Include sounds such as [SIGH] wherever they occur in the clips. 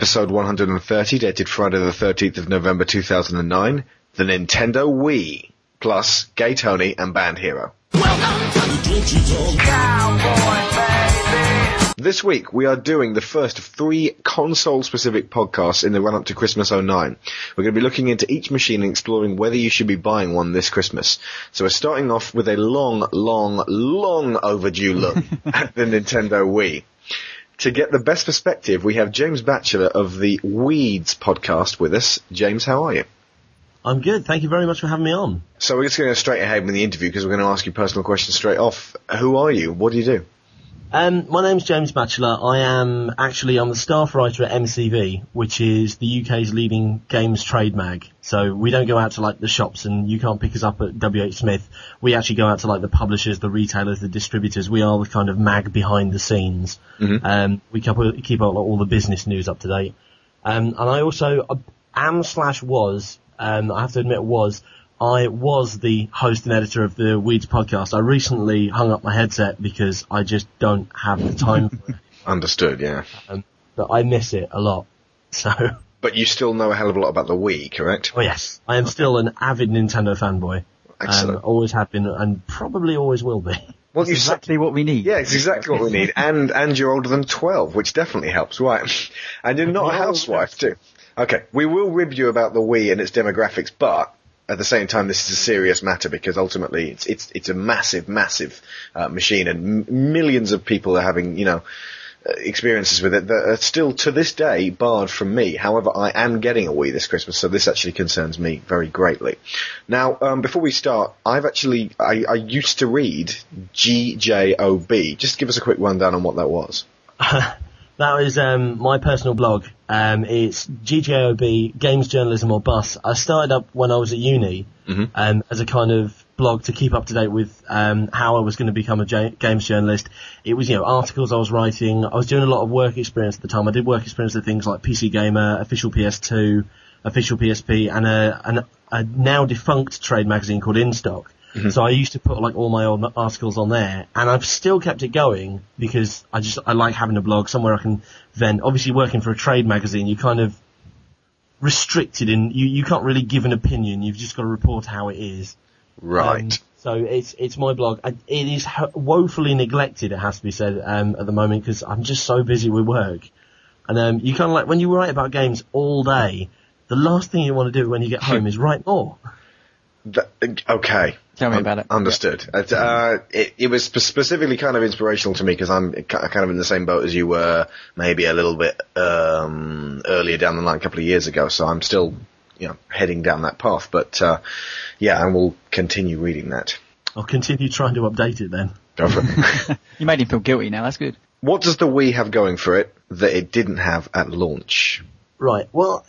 episode 130, dated Friday the 13th of November 2009, the Nintendo Wii, plus Gay Tony and Band Hero. Cowboy, This week we are doing the first of three console-specific podcasts in the run-up to Christmas 09. We're going to be looking into each machine and exploring whether you should be buying one this Christmas. So we're starting off with a long, long, long overdue look [LAUGHS] at the Nintendo Wii. To get the best perspective, we have James Batchelor of the Weeds podcast with us. James, how are you? I'm good. Thank you very much for having me on. So we're just going to go straight ahead with the interview because we're going to ask you personal questions straight off. Who are you? What do you do? Um, my name's James Batchelor. I am actually I'm the staff writer at MCV, which is the UK's leading games trade mag. So we don't go out to like the shops and you can't pick us up at WH Smith. We actually go out to like the publishers, the retailers, the distributors. We are the kind of mag behind the scenes. Mhm. Um, we keep, keep all, all the business news up to date. Um, and I also uh, am slash was, um, I have to admit was, I was the host and editor of the Weeds podcast. I recently hung up my headset because I just don't have the time for it. [LAUGHS] Understood, yeah. Um, but I miss it a lot. So, But you still know a hell of a lot about the Wii, correct? oh yes, I am still an avid Nintendo fanboy. Excellent. Um, always have been and probably always will be. well, you said, exactly what we need. yeah, it's exactly what we need. And, and you're older than 12, which definitely helps, right? [LAUGHS] And you're not a housewife, too. Okay, we will rib you about the Wii and its demographics, but at the same time, this is a serious matter because ultimately it's it's it's a massive, massive uh, machine, and m- millions of people are having you know uh, experiences with it that are still to this day barred from me. However, I am getting a Wii this Christmas, so this actually concerns me very greatly. Now, um, before we start, I've actually I, I used to read GJOB. Just give us a quick rundown on what that was. [LAUGHS] That is um, my personal blog. Um, it's GJOB, Games Journalism or Bust. I started up when I was at uni Mhm. um, as a kind of blog to keep up to date with um, how I was going to become a games journalist. It was, you know, articles I was writing. I was doing a lot of work experience at the time. I did work experience at things like PC Gamer, Official PS2, Official PSP, and a, an, a now defunct trade magazine called InStock. So I used to put like all my old articles on there, and I've still kept it going because I just I like having a blog somewhere I can vent. Obviously, working for a trade magazine, you kind of restricted in you you can't really give an opinion. You've just got to report how it is. Right. Um, so it's it's my blog. I, it is woefully neglected. It has to be said um, at the moment because I'm just so busy with work, and um, you kind of like when you write about games all day. The last thing you want to do when you get home is write more. [LAUGHS] Th- okay. Tell me Un- about it. Understood. It, uh, it, it was specifically kind of inspirational to me because I'm kind of in the same boat as you were, maybe a little bit um, earlier down the line, a couple of years ago. So I'm still, you know, heading down that path. But uh, yeah, I will continue reading that. I'll continue trying to update it then. Go for it. [LAUGHS] You made him feel guilty now. That's good. what does the Wii have going for it that it didn't have at launch? Right. Well,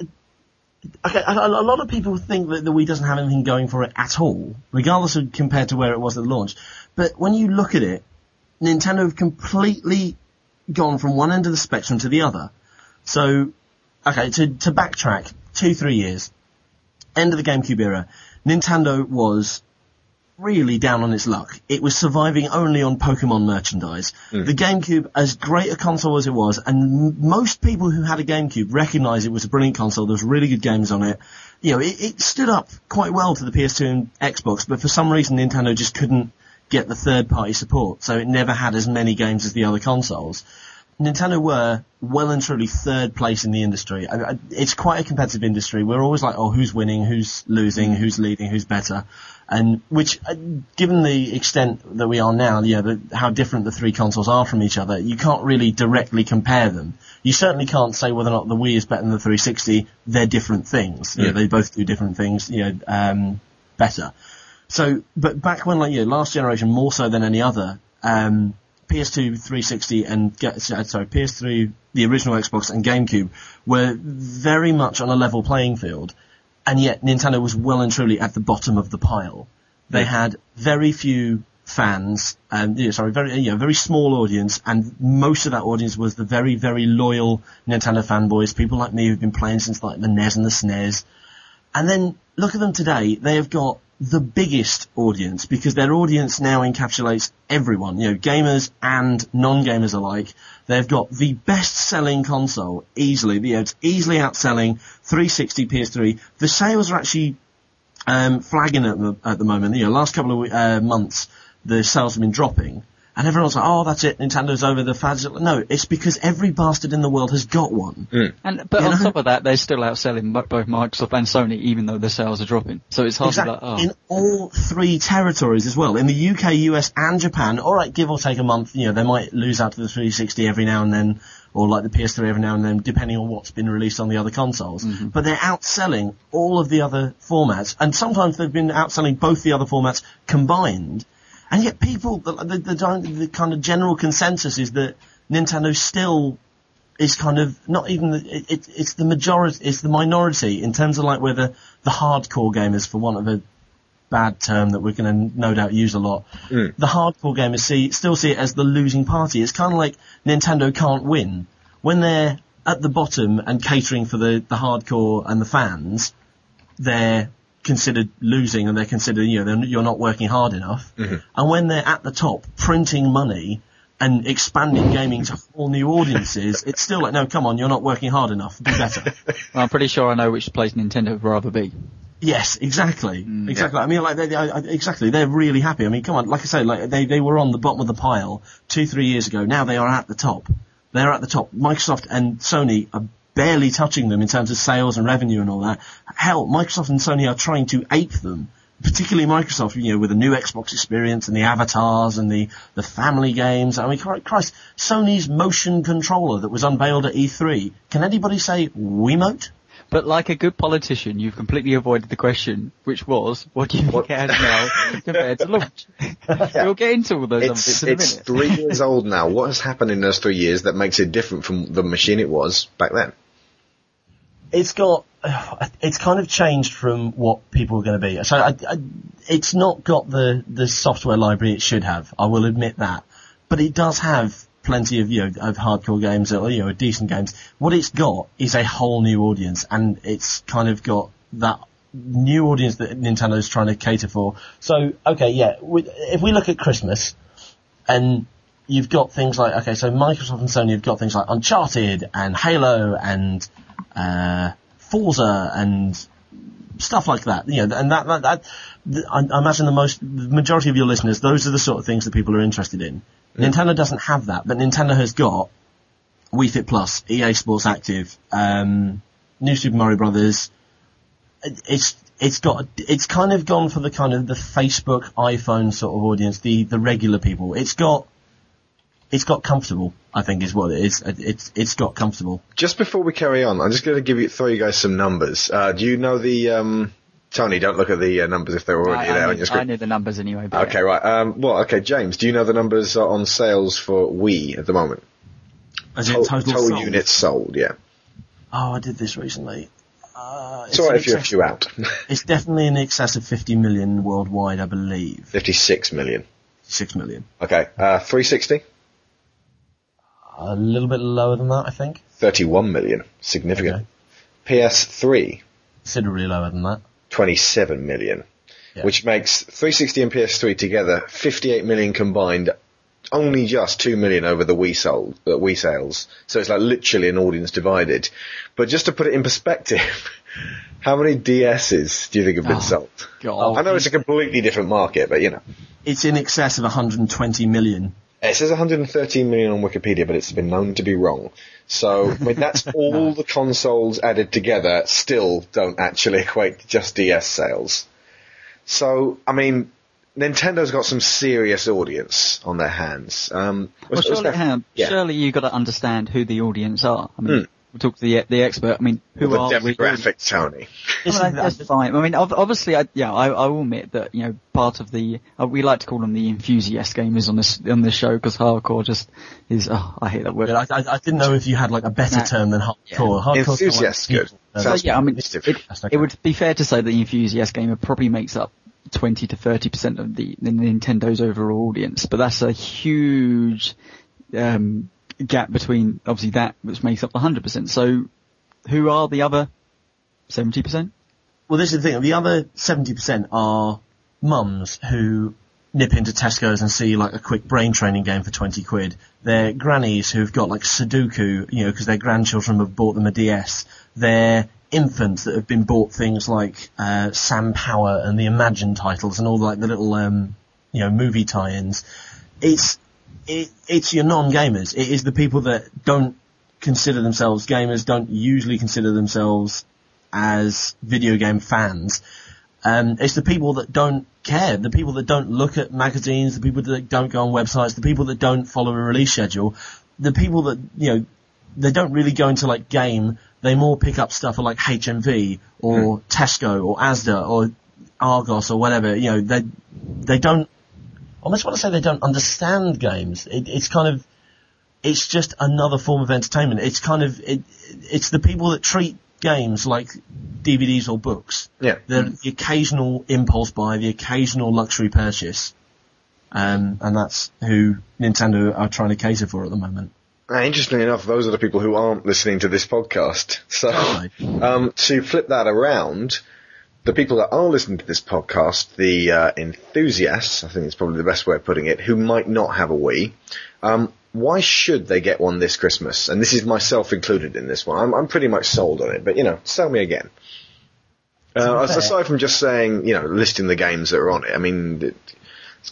okay. A, lot of people think that the Wii doesn't have anything going for it at all, regardless of compared to where it was at launch. But when you look at it, Nintendo have completely gone from one end of the spectrum to the other. So, okay, to to backtrack two three years, end of the GameCube era, Nintendo was really down on its luck. It was surviving only on Pokemon merchandise. Hmm. The GameCube, as great a console as it was, and m- most people who had a GameCube recognized it was a brilliant console. There was really good games on it. You know, it, it stood up quite well to the PS2 and Xbox, but for some reason Nintendo just couldn't get the third party support, so it never had as many games as the other consoles. Nintendo were well and truly third place in the industry. I, I, it's quite a competitive industry. We're always like, oh, who's winning, who's losing, hmm. who's leading, who's better, and which, uh, given the extent that we are now, yeah, the, how different the three consoles are from each other, you can't really directly compare them. You certainly can't say whether or not the Wii is better than the 360. They're different things. Know, they both do different things. You know, um, better. So, but back when, like, you know, last generation more so than any other, um, PS2, 360, and sorry, PS3, the original Xbox, and GameCube were very much on a level playing field, and yet Nintendo was well and truly at the bottom of the pile. They had very few fans, um, yeah, sorry, very yeah, very small audience, and most of that audience was the very very loyal Nintendo fanboys, people like me who've been playing since like the NES and the SNES. And then look at them today. They have got the biggest audience because their audience now encapsulates everyone, you know, gamers and non-gamers alike. They've got the best-selling console easily. You it's easily outselling 360 PS3. The sales are actually um, flagging at the, at the moment. You know, last couple of uh, months, the sales have been dropping. And everyone's like, oh, that's it, Nintendo's over the fads. No, it's because every bastard in the world has got one. Mm. And but You on know? top of that, they're still outselling both Microsoft and Sony, even though the sales are dropping. So it's hard Exactly. to like, oh, In all three territories as well. In the UK, US, and Japan. Alright, give or take a month, you know, they might lose out to the 360 every now and then, or like the PS3 every now and then, depending on what's been released on the other consoles. Mm-hmm. But they're outselling all of the other formats, and sometimes they've been outselling both the other formats combined. And yet people, the, the, the, the kind of general consensus is that Nintendo still is kind of not even the, it, it, it's the majority, it's the minority in terms of like whether the, hardcore gamers, for want of a bad term that we're going to no doubt use a lot, mm. the hardcore gamers see still see it as the losing party. It's kind of like Nintendo can't win when they're at the bottom and catering for the the hardcore and the fans. They're considered losing and they're considered you know they're, you're not working hard enough. Mm-hmm. And when they're at the top, printing money and expanding gaming to whole new audiences, [LAUGHS] it's still like, no, come on, you're not working hard enough. Do better. [LAUGHS] I'm pretty sure I know which place Nintendo would rather be. yes, exactly, mm, exactly. I mean, like, they, they, I- exactly, they're really happy. I mean, come on, like I say, like they they were on the bottom of the pile two, three years ago. Now they are at the top. They're at the top. Microsoft and Sony are barely touching them in terms of sales and revenue and all that. Hell, Microsoft and Sony are trying to ape them. Particularly Microsoft, you know, with the new Xbox experience and the avatars and the, the family games. I mean, Christ, Sony's motion controller that was unveiled at E3. Can anybody say Wiimote? But like a good politician, you've completely avoided the question, which was, what do you think it has now compared to launch? We'll get into all those It's, in a it's three years old now. What has happened in those three years that makes it different from the machine it was back then? It's got it's kind of changed from what people were going to be. So I, I, it's not got the the software library it should have. I will admit that, but it does have plenty of you know of hardcore games or you know decent games. What it's got is a whole new audience, and it's kind of got that new audience that Nintendo's trying to cater for. So okay, yeah, we, if we look at Christmas and you've got things like okay, so Microsoft and Sony have got things like Uncharted and Halo and uh, Forza and stuff like that. You know, and that, that, that I, I imagine the most, the majority of your listeners, those are the sort of things that people are interested in. Nintendo doesn't have that, but Nintendo has got Wii Fit Plus, EA Sports Active, um, New Super Mario Brothers. It- It's it's got it's kind of gone for the kind of the Facebook iPhone sort of audience, the the regular people. It's got it's got comfortable. I think is what it is. It- It's it's got comfortable. Just before we carry on, I'm just going to give you throw you guys some numbers. Uh, do you know the um, Tony? Don't look at the uh, numbers if they're already I, there I, on knew, your I screen. knew the numbers anyway. But Okay, right. Um, well, okay, James. Do you know the numbers on sales for Wii at the moment? As in To- total, total sold. units sold. Yeah. Oh, I did this recently. Uh, It's alright if you're a few out. [LAUGHS] It's definitely in excess of 50 million worldwide, I believe. 56 million. 6 million. Okay. Uh, 360. A little bit lower than that, I think. 31 million. Significant. PS3. Considerably lower than that. 27 million. Yeah. Which makes 360 and PS3 together 58 million combined. Only just 2 million over the Wii sold, uh, Wii sales. So it's like literally an audience divided. But just to put it in perspective, [LAUGHS] how many DSs do you think have been Oh, sold? God. I know it's a completely different market, but you know. It's in excess of 120 million. It says 113 million on Wikipedia, but it's been known to be wrong. So, I mean, that's [LAUGHS] all the consoles added together still don't actually equate to just DS sales. So, I mean, Nintendo's got some serious audience on their hands. Um, Well, what's- what's surely, that- hang on, yeah. surely you've got to understand who the audience are. I mean, Hmm. We'll talk to the the expert. I mean, who the are the demographics, Tony. I mean, that's fine. I mean, obviously, I, yeah, I, I will admit that you know part of the uh, we like to call them the enthusiast gamers on this on this show because hardcore just is. Oh, I hate that word. I, I, I didn't know if you had like a better Nah. term than hardcore. Hardcore's kinda Enthusiast, like good. people, uh, So, yeah, I mean, positive. it, okay. it would be fair to say that the enthusiast gamer probably makes up 20 to 30 percent of the, the Nintendo's overall audience, but that's a huge um, gap between obviously that which makes up the 100 percent. So, who are the other 70 percent? Well, this is the thing. The other 70% are mums who nip into Tesco's and see like a quick brain training game for 20 quid. They're grannies who've got like Sudoku, you know, because their grandchildren have bought them a DS. They're infants that have been bought things like uh, Sam Power and the Imagine titles and all like the little um, you know movie tie-ins. It's it, it's your non-gamers. It is the people that don't consider themselves gamers, don't usually consider themselves as video game fans. Um, it's the people that don't care, the people that don't look at magazines, the people that don't go on websites, the people that don't follow a release schedule, the people that, you know, they don't really go into like game, they more pick up stuff like HMV or mm. Tesco or Asda or Argos or whatever, you know, they, they don't, almost want to say they don't understand games. It, it's kind of, it's just another form of entertainment. It's kind of, it, it's the people that treat games like DVDs or books. Yeah. The, the occasional impulse buy, the occasional luxury purchase. Um, and that's who Nintendo are trying to cater for at the moment. Interestingly enough, those are the people who aren't listening to this podcast. So, um, to flip that around, the people that are listening to this podcast, the uh, enthusiasts, I think it's probably the best way of putting it, who might not have a Wii, um, why should they get one this Christmas? And this is myself included in this one. I'm, I'm pretty much sold on it, but you know, sell me again. Uh, aside from just saying, you know, listing the games that are on it, I mean,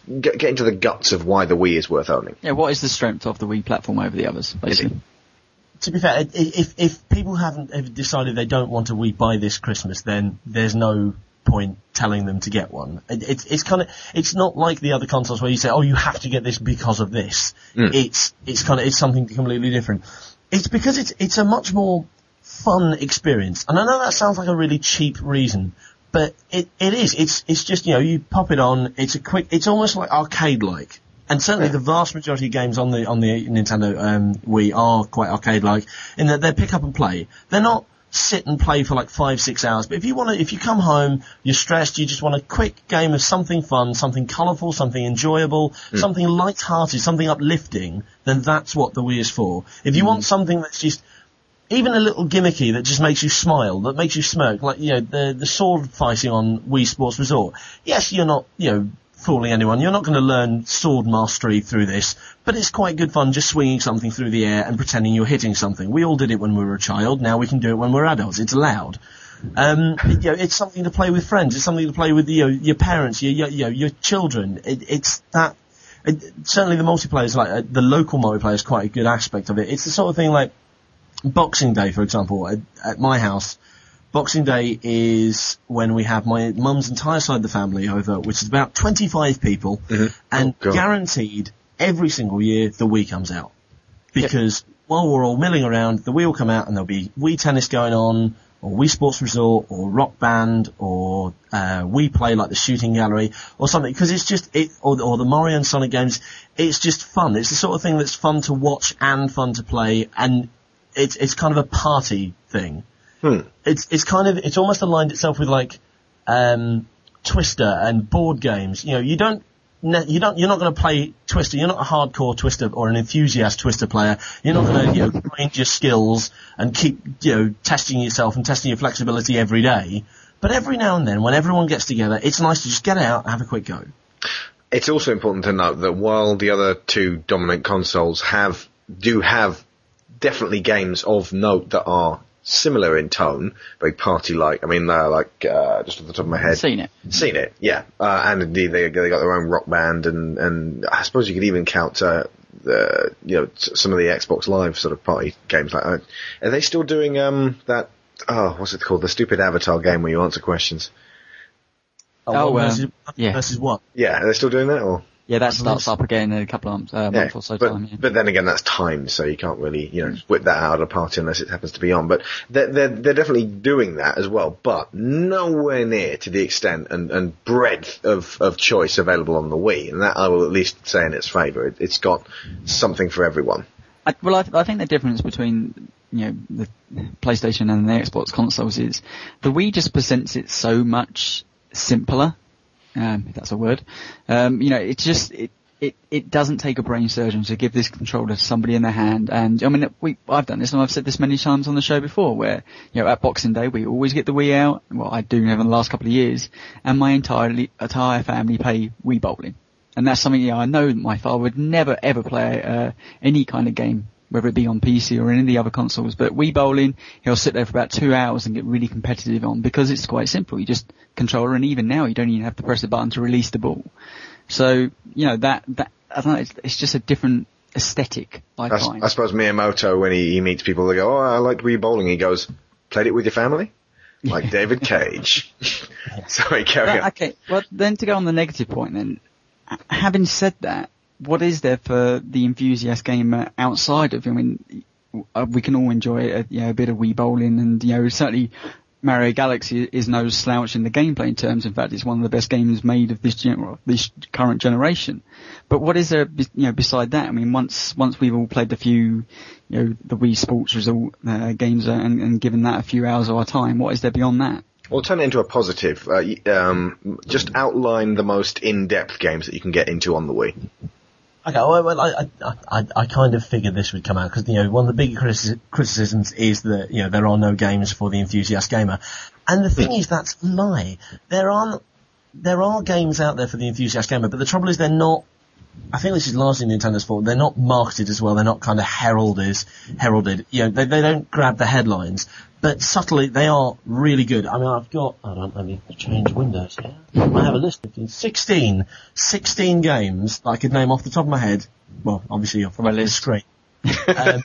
get, get into the guts of why the Wii is worth owning. Yeah, what is the strength of the Wii platform over the others, basically? To be fair, if if people haven't decided they don't want a Wii by this Christmas, then there's no point telling them to get one. It, it's it's kind of it's not like the other consoles where you say, oh, you have to get this because of this. Mm. It's it's kind of it's something completely different. It's because it's it's a much more fun experience, and I know that sounds like a really cheap reason, but it it is. It's it's just you know you pop it on. It's a quick. It's almost like arcade like. And certainly the vast majority of games on the on the Nintendo um, Wii are quite arcade like in that they're pick up and play. They're not sit and play for like five, six hours. But if you want to, if you come home, you're stressed, you just want a quick game of something fun, something colourful, something enjoyable, mm. something light-hearted, something uplifting, then that's what the Wii is for. If you mm. want something that's just, even a little gimmicky that just makes you smile, that makes you smirk, like, you know, the, the sword fighting on Wii Sports Resort. Yes, you're not, you know, fooling anyone. You're not going to learn sword mastery through this, but it's quite good fun just swinging something through the air and pretending you're hitting something. We all did it when we were a child. Now we can do it when we're adults. It's allowed. Um, you know, it's something to play with friends. It's something to play with you know, your parents, your, your, you know, your children. It, it's that. It, certainly, the multiplayer is like uh, the local multiplayer is quite a good aspect of it. It's the sort of thing like Boxing Day, for example, at, at my house Boxing Day is when we have my mum's entire side of the family over, which is about 25 people, mm-hmm. and oh, guaranteed every single year the Wii comes out. Because while we're all milling around, the Wii will come out and there'll be Wii tennis going on, or Wii Sports Resort, or Rock Band, or uh, Wii Play like the Shooting Gallery, or something. Because it's just it, or, or the Mario and Sonic games. It's just fun. It's the sort of thing that's fun to watch and fun to play, and it's it's kind of a party thing. Hmm. It's it's kind of it's almost aligned itself with like um, Twister and board games. You know, you don't you don't, you're not going to play Twister. You're not a hardcore Twister or an enthusiast Twister player. You're not going to, you know, [LAUGHS] grind your skills and keep, you know, testing yourself and testing your flexibility every day. But every now and then, when everyone gets together, it's nice to just get out and have a quick go. It's also important to note that while the other two dominant consoles have, do have definitely games of note that are similar in tone, very party-like. I mean, they're like uh, just off the top of my head, Scene It, Scene It, yeah. Uh, and indeed, they they got their own rock band, and and I suppose you could even count. Uh, the you know some of the Xbox Live sort of party games like that. Are they still doing um that oh what's it called the stupid Avatar game where you answer questions? Oh, oh versus, um, yeah. versus what? Yeah, are they still doing that or? Yeah, that starts up again in a couple of uh, yeah, months or so but, time. Yeah. But then again, that's timed, so you can't really, you know, whip that out of a party unless it happens to be on. But they're, they're, they're definitely doing that as well, but nowhere near to the extent and, and breadth of, of choice available on the Wii. And that I will at least say in its favour. It, has got something for everyone. I, well, I, I think the difference between you know the PlayStation and the Xbox consoles is the Wii just presents it so much simpler um, if that's a word. Um, you know, it just it, it, it doesn't take a brain surgeon to give this controller to somebody in their hand. And I mean, we, I've done this and I've said this many times on the show before where, you know, at Boxing Day, we always get the Wii out. Well, I do in the last couple of years and my entire, entire family play Wii bowling. And that's something, you know, I know my father would never ever play, uh, any kind of game whether it be on PC or any of the other consoles. But Wii Bowling, he'll sit there for about two hours and get really competitive on because it's quite simple. You just controller and even now you don't even have to press the button to release the ball. So, you know, that, that, I don't know, it's, it's just a different aesthetic, I, I, find. I suppose Miyamoto, when he, he meets people, they go, oh, I liked Wii Bowling. He goes, played it with your family? [LAUGHS] Like David Cage. [LAUGHS] Sorry, carry But, on. okay, well then to go on the negative point then, having said that, what is there for the enthusiast gamer outside of, I mean, uh, we can all enjoy a, you know, a bit of Wii bowling and, you know, certainly Mario Galaxy is no slouch in the gameplay in terms. In fact, it's one of the best games made of this gen- this current generation. But what is there, you know, beside that? I mean, once once we've all played the few, you know, the Wii Sports Resort uh, games and, and given that a few hours of our time, what is there beyond that? We'll turn it into a positive. Uh, um, just outline the most in-depth games that you can get into on the Wii. Okay, well, I, I, I, kind of figured this would come out because you know one of the big critici- criticisms is that you know there are no games for the enthusiast gamer, and the thing is that's a lie. There aren't there are games out there for the enthusiast gamer, but the trouble is they're not. I think this is largely Nintendo's fault. They're not marketed as well. They're not kind of heralded. Heralded. You know, they they don't grab the headlines, but subtly they are really good. I mean, I've got. Hold on, let me change windows here. I have a list of 16, 16 games that I could name off the top of my head. Well, obviously off From a the list. screen. Um,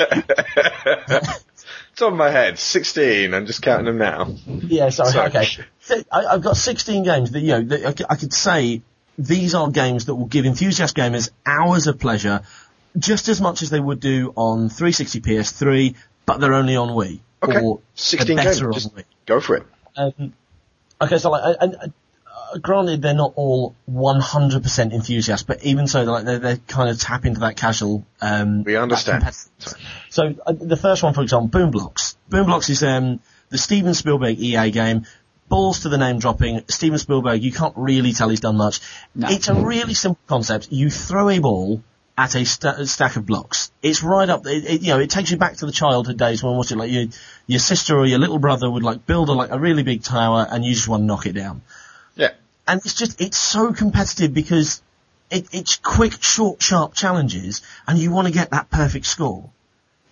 Top of my head, 16. I'm just counting them now. Yeah, sorry. Sorry. Okay, So, I, I've got 16 games that you know that I c- I could say these are games that will give enthusiast gamers hours of pleasure, just as much as they would do on 360 PS3, but they're only on Wii. Okay. Or 16 they're games. Just Wii. go for it. Um, okay, so like, and, and, uh, granted, they're not all 100% enthusiasts, but even so, like, they they kind of tap into that casual. Um, We understand. So uh, the first one, for example, Boom Blox. Boom Blox is um, the Steven Spielberg EA game. Balls to the name dropping. Steven Spielberg, you can't really tell he's done much. No. It's a really simple concept. You throw a ball at a, a stack of blocks. It's right up. It, it, you know, it takes you back to the childhood days when it like your your sister or your little brother would like build a like a really big tower and you just want to knock it down. Yeah. And it's just it's so competitive because it, it's quick, short, sharp challenges, and you want to get that perfect score.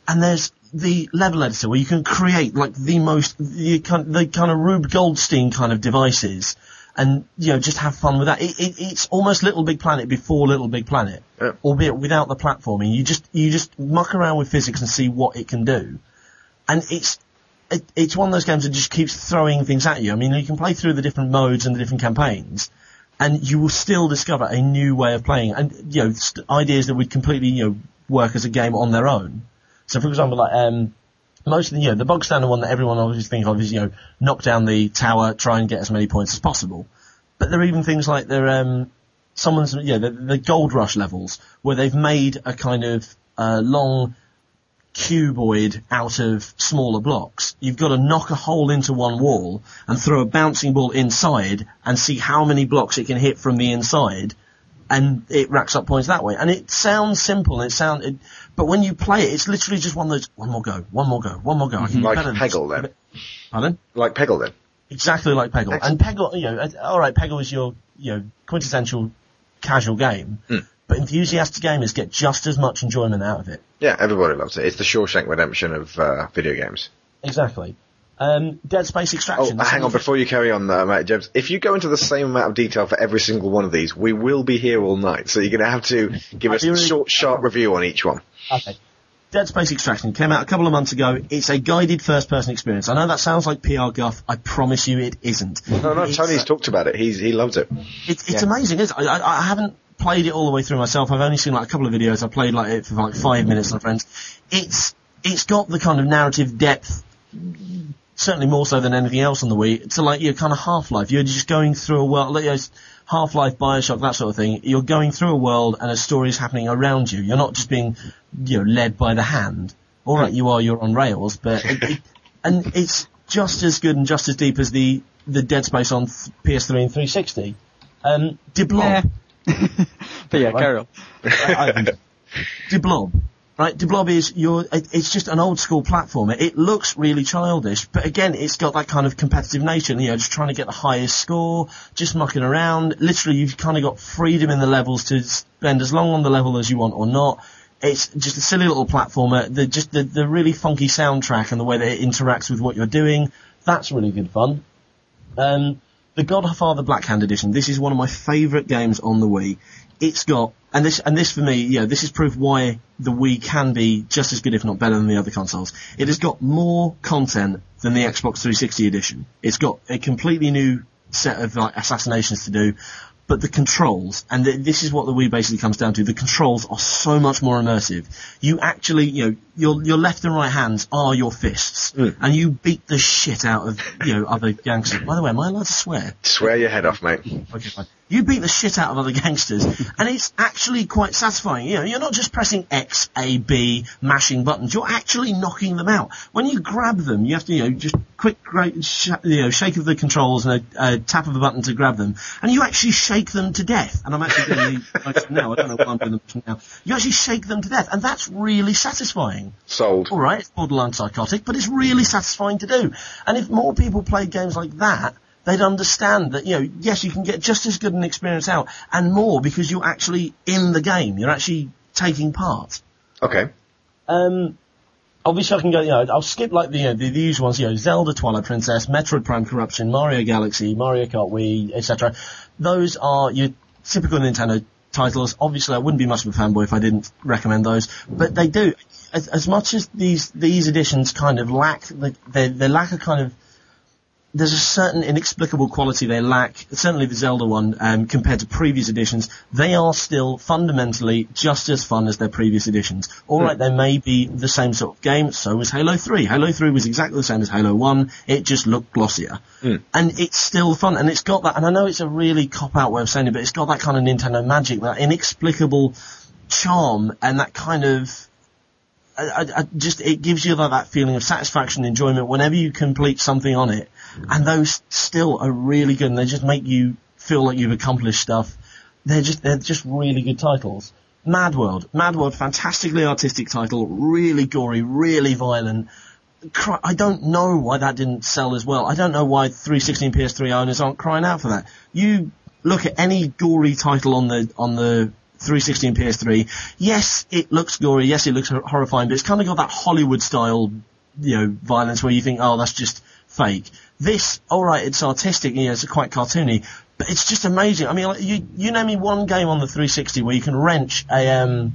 And there's the level editor where you can create like the most the kind the kind of Rube Goldstein kind of devices, and you know just have fun with that. It, it, it's almost Little Big Planet before Little Big Planet, Yeah. albeit without the platforming. You just you just muck around with physics and see what it can do, and it's it, it's one of those games that just keeps throwing things at you. I mean, you can play through the different modes and the different campaigns, and you will still discover a new way of playing, and you know, st- ideas that would completely you know work as a game on their own. So, for example, like um, most you know the bog standard one that everyone always thinks of is you know knock down the tower, try and get as many points as possible. But there are even things like there um, someone's yeah the, the gold rush levels where they've made a kind of uh, long cuboid out of smaller blocks. You've got to knock a hole into one wall and throw a bouncing ball inside and see how many blocks it can hit from the inside and it racks up points that way. And it sounds simple it sound, it, but when you play it, it's literally just one of those, one more go, one more go, one more go. Do Like Peggle then. Pardon? Like Peggle then. Exactly like Peggle. And Peggle, you know, uh, alright, Peggle is your, you know, quintessential casual game. Hmm. But enthusiastic gamers get just as much enjoyment out of it. Yeah, everybody loves it. It's the Shawshank Redemption of uh, video games. Exactly. Um, Dead Space Extraction. Oh, Extraction. hang on, before you carry on, uh, Matt James. If you go into the same amount of detail for every single one of these, we will be here all night. So you're going to have to give us a really- short, sharp review on each one. Okay. Dead Space Extraction came out a couple of months ago. It's a guided first-person experience. I know that sounds like PR guff. I promise you, it isn't. No, no, It's- Tony's talked about it. He's he loves it. It's, it's amazing, isn't it? I, I, I haven't played it all the way through myself. I've only seen like a couple of videos. I played like it for like five minutes with friends. It's it's got the kind of narrative depth, certainly more so than anything else on the Wii. To like your kind of Half-Life. You're just going through a world, like, you know, Half-Life, Bioshock, that sort of thing. You're going through a world and a story is happening around you. You're not just being, you know, led by the hand. All right, you are. You're on rails, but it, it, [LAUGHS] and it's just as good and just as deep as the the Dead Space on th- PS3 and 360. Um, Deblob. Yeah. [LAUGHS] but yeah, carry on. [LAUGHS] De Blob. Right, Blob is your, it, it's just an old school platformer. It looks really childish, but again, it's got that kind of competitive nature, you know, just trying to get the highest score, just mucking around. Literally, you've kind of got freedom in the levels to spend as long on the level as you want or not. It's just a silly little platformer. The, just the, the really funky soundtrack and the way that it interacts with what you're doing, that's really good fun. Um, the Godfather Black Hand Edition, this is one of my favourite games on the Wii. It's got, and this, and this for me, you know, this is proof why the Wii can be just as good, if not better than the other consoles. It has got more content than the Xbox 360 edition. It's got a completely new set of like assassinations to do, but the controls, and th- this is what the Wii basically comes down to, the controls are so much more immersive. You actually, you know, your, your left and right hands are your fists, hmm. and you beat the shit out of, you know, other gangsters. By the way, am I allowed to swear? Swear your head off, mate. Okay, fine. You beat the shit out of other gangsters, and it's actually quite satisfying. You know, you're not just pressing X, A, B, mashing buttons. You're actually knocking them out. When you grab them, you have to, you know, just quick, great, sh- you know, shake of the controls and a, a tap of a button to grab them, and you actually shake them to death. And I'm actually doing the [LAUGHS] now. I don't know why I'm doing the now. You actually shake them to death, and that's really satisfying. Sold. All right, it's borderline psychotic, but it's really satisfying to do. And if more people played games like that, they'd understand that, you know, yes, you can get just as good an experience out and more because you're actually in the game. You're actually taking part. Okay. Um, obviously I can go, you know, I'll skip like the, you know, the, the usual ones, you know, Zelda Twilight Princess, Metroid Prime Corruption, Mario Galaxy, Mario Kart Wii, etc. Those are your typical Nintendo titles. Obviously I wouldn't be much of a fanboy if I didn't recommend those, but they do, as, as much as these, these editions kind of lack, the, they, they lack a kind of, there's a certain inexplicable quality they lack, certainly the Zelda one, um, compared to previous editions. They are still fundamentally just as fun as their previous editions. Alright, they may be the same sort of game, so was Halo 3. Halo 3 was exactly the same as Halo 1, it just looked glossier. And it's still fun, and it's got that, and I know it's a really cop-out way of saying it, but it's got that kind of Nintendo magic, that inexplicable charm, and that kind of, I, I, just it gives you like that feeling of satisfaction, and enjoyment whenever you complete something on it, and those still are really good, and they just make you feel like you've accomplished stuff. They're just they're just really good titles. Mad World, Mad World, fantastically artistic title, really gory, really violent. I don't know why that didn't sell as well. I don't know why 316 PS3 owners aren't crying out for that. You look at any gory title on the on the 360 and PS3. Yes, it looks gory. Yes, it looks horrifying, but it's kind of got that Hollywood style, you know, violence where you think, oh, that's just fake. This, alright, it's artistic, you know, it's quite cartoony, but it's just amazing. I mean, like, you, you name me one game on the 360 where you can wrench a, um,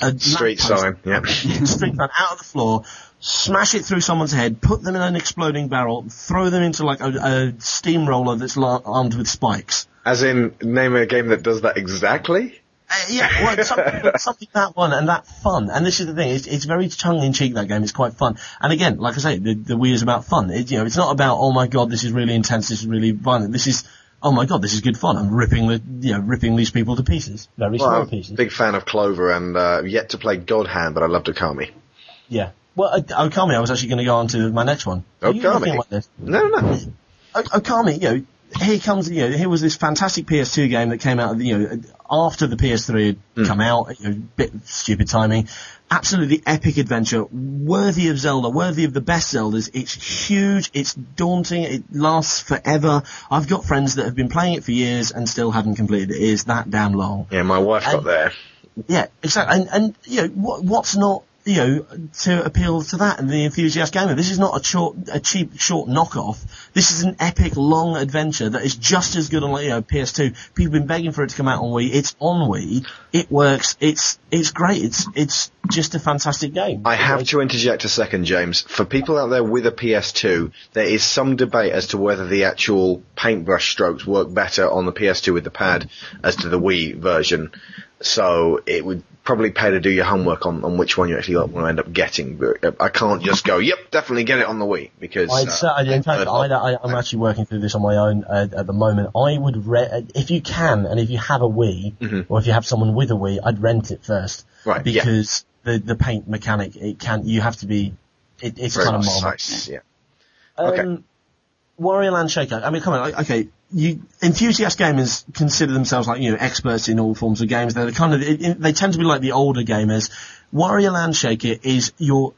a Street sign. Yeah. [LAUGHS] street sign out of the floor, smash it through someone's head, put them in an exploding barrel, throw them into like a, a steamroller that's la- armed with spikes. As in, name a game that does that exactly. Uh, yeah, well, something, [LAUGHS] something that one and that fun. And this is the thing, it's, it's very tongue in cheek, that game. It's quite fun. And again, like I say, the, the Wii is about fun. It, you know, it's not about, oh my god, this is really intense, this is really violent. This is, oh my god, this is good fun. I'm ripping the, you know, ripping these people to pieces. Very Well, small I'm a pieces. big fan of Clover and uh, yet to play God Hand, but I loved Okami. Yeah. Well, uh, Okami, I was actually going to go on to my next one. Are Okami? like this? No, no. O- Okami, you know, here comes, you know, here was this fantastic PS2 game that came out, you know, after the PS3 had hmm. come out, you know, bit stupid timing. Absolutely epic adventure, worthy of Zelda, worthy of the best Zeldas. It's huge, it's daunting, it lasts forever. I've got friends that have been playing it for years and still haven't completed it. It is that damn long. Yeah, my wife got there. Yeah, exactly. And, and you know, what, what's not, you know, to appeal to that and the enthusiast gamer? This is not a short, a cheap, short knockoff. This is an epic, long adventure that is just as good on, you know, PS2. People have been begging for it to come out on Wii. It's on Wii. It works. It's, it's great. It's, it's just a fantastic game. I have to interject a second, James. For people out there with a PS2, there is some debate as to whether the actual paintbrush strokes work better on the PS2 with the pad as to the Wii version. So it would probably pay to do your homework on, on which one you actually want to end up getting. But uh, I can't just go, yep, definitely get it on the Wii because I'd uh, say, in fact, I've I, heard- I, I'm actually working through this on my own uh, at the moment. I would re- if you can, and if you have a Wii, or if you have someone with a Wii, I'd rent it first, Mm-hmm. Right, yeah. Because the the paint mechanic, it can you have to be, it, it's very kind of precise, marvelous. Yeah. Um, Okay. Wario Land Shaker. I mean, come on. like, Okay, you enthusiast gamers consider themselves like you know experts in all forms of games. They're the kind of they tend to be like the older gamers. Wario Land Shaker is your.